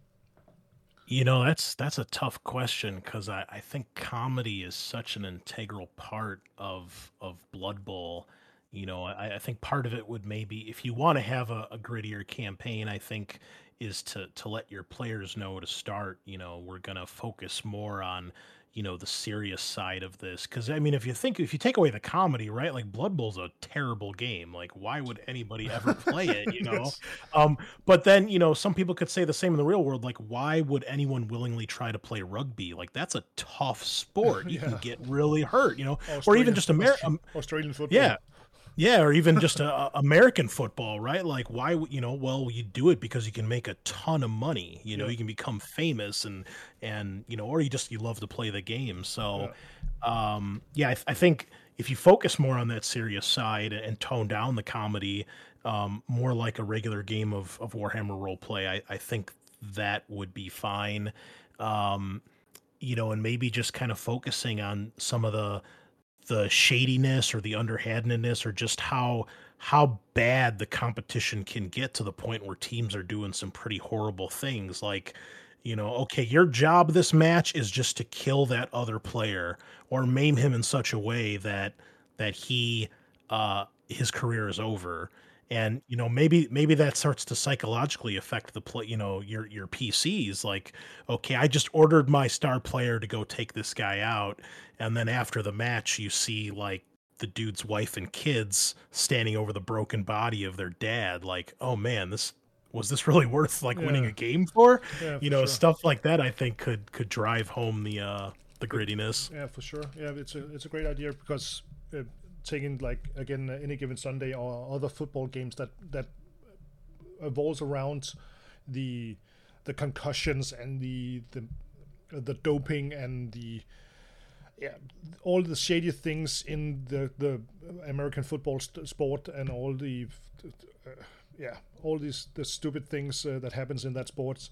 You know, that's that's a tough question because I, I think comedy is such an integral part of of Blood Bowl. You know, I, I think part of it would maybe if you want to have a, a grittier campaign, I think is to to let your players know to start. You know, we're gonna focus more on you know the serious side of this because I mean, if you think if you take away the comedy, right? Like Blood Bowl's a terrible game. Like, why would anybody ever play it? You know. Yes. Um, but then you know, some people could say the same in the real world. Like, why would anyone willingly try to play rugby? Like, that's a tough sport. You Yeah. can get really hurt. You know, or even just Amer- Aust- um, Australian football. yeah. Yeah, or even just a, a American football, right? Like, why would you know? Well, you do it because you can make a ton of money. You know, you can become famous, and and you know, or you just you love to play the game. So, um, yeah, I, I think if you focus more on that serious side and, and tone down the comedy, um, more like a regular game of of Warhammer role play, I, I think that would be fine. Um, you know, and maybe just kind of focusing on some of the the shadiness or the underhandedness or just how how bad the competition can get to the point where teams are doing some pretty horrible things. Like you know okay your job this match is just to kill that other player or maim him in such a way that that he uh his career is over and you know maybe maybe that starts to psychologically affect the play you know your your PCs like okay I just ordered my star player to go take this guy out and then after the match you see like the dude's wife and kids standing over the broken body of their dad like oh man this was this really worth like winning a game for Yeah, you for know sure. stuff like that I think could could drive home the uh the grittiness Yeah, for sure. Yeah, it's a it's a great idea because taking like again uh, any given Sunday or other football games that that evolves around the the concussions and the the the doping and the yeah all the shady things in the the American football st- sport and all the uh, yeah all these the stupid things uh, that happens in that sports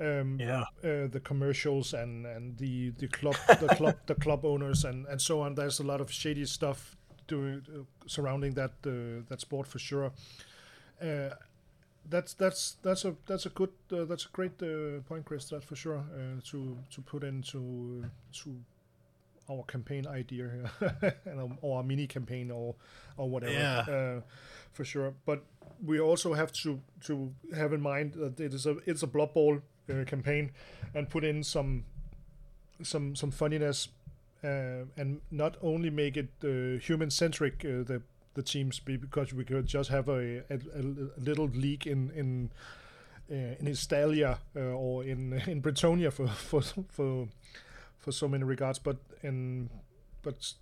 um, yeah uh, the commercials and and the the club the club the club owners and and so on. There's a lot of shady stuff doing uh, surrounding that uh, that sport for sure. Uh, that's that's that's a that's a good uh, that's a great uh, point, Chris. That for sure uh, to to put into to our campaign idea here, and or a mini campaign or or whatever. Yeah. Uh, for sure. But we also have to to have in mind that it is a it's a Blood Bowl uh, campaign, and put in some some some funniness, uh, and not only make it uh, human centric uh, the the teams be because we could just have a, a, a little leak in in uh, in Estalia uh, or in in Bretonnia for for for for so many regards, but in but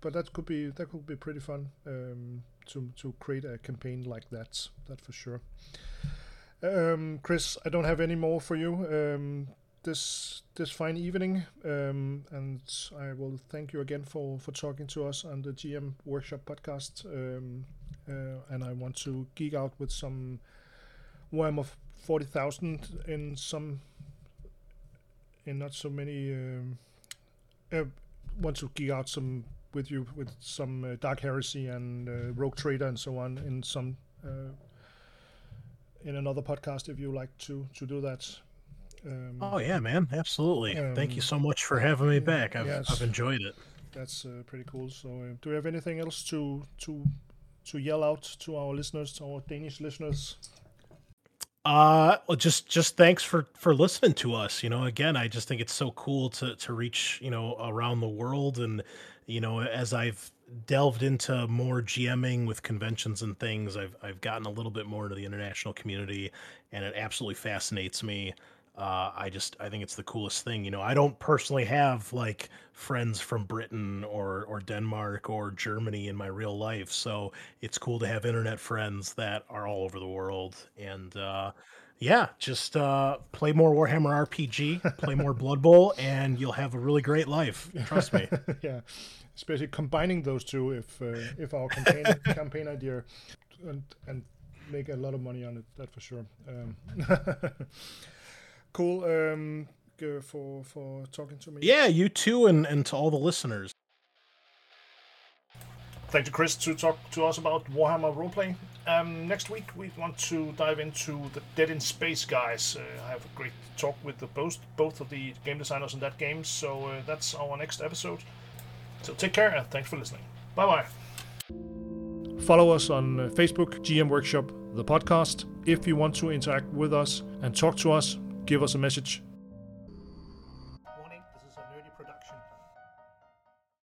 but that could be that could be pretty fun um, to to create a campaign like that. That for sure. Um, Chris, I don't have any more for you um, this this fine evening, um, and I will thank you again for for talking to us on the GM Workshop podcast. Um, uh, and I want to geek out with some Warhammer forty thousand in some in not so many. Um, uh, want to geek out some with you with some uh, Dark Heresy and uh, Rogue Trader and so on in some uh, in another podcast if you like to to do that. Um, oh yeah, man, absolutely. Um, Thank you so much for having me back. I've yes, I've enjoyed it. That's uh, pretty cool. So, uh, do we have anything else to to to yell out to our listeners, to our Danish listeners? Uh, well, just just thanks for for listening to us. You know, again, I just think it's so cool to to reach you know around the world, and you know, as I've delved into more GMing with conventions and things, I've I've gotten a little bit more into the international community, and it absolutely fascinates me. Uh, I just I think it's the coolest thing. You know, I don't personally have like friends from Britain or or Denmark or Germany in my real life, so it's cool to have internet friends that are all over the world. And uh, yeah, just uh, play more Warhammer RPG, play more Blood Bowl, and you'll have a really great life. Trust me. yeah, especially combining those two. If uh, if our campaign campaign idea and and make a lot of money on it, that for sure. Um, cool um, for for talking to me. Yeah, you too, and and to all the listeners. Thank you, Chris, to talk to us about Warhammer roleplay. Um, next week, we want to dive into the Death in Space guys. Uh, I have a great talk with the both both of the game designers in that game, so uh, that's our next episode. So take care and thanks for listening. Bye bye. Follow us on uh, Facebook, GM Workshop, the podcast. If you want to interact with us and talk to us, give us a message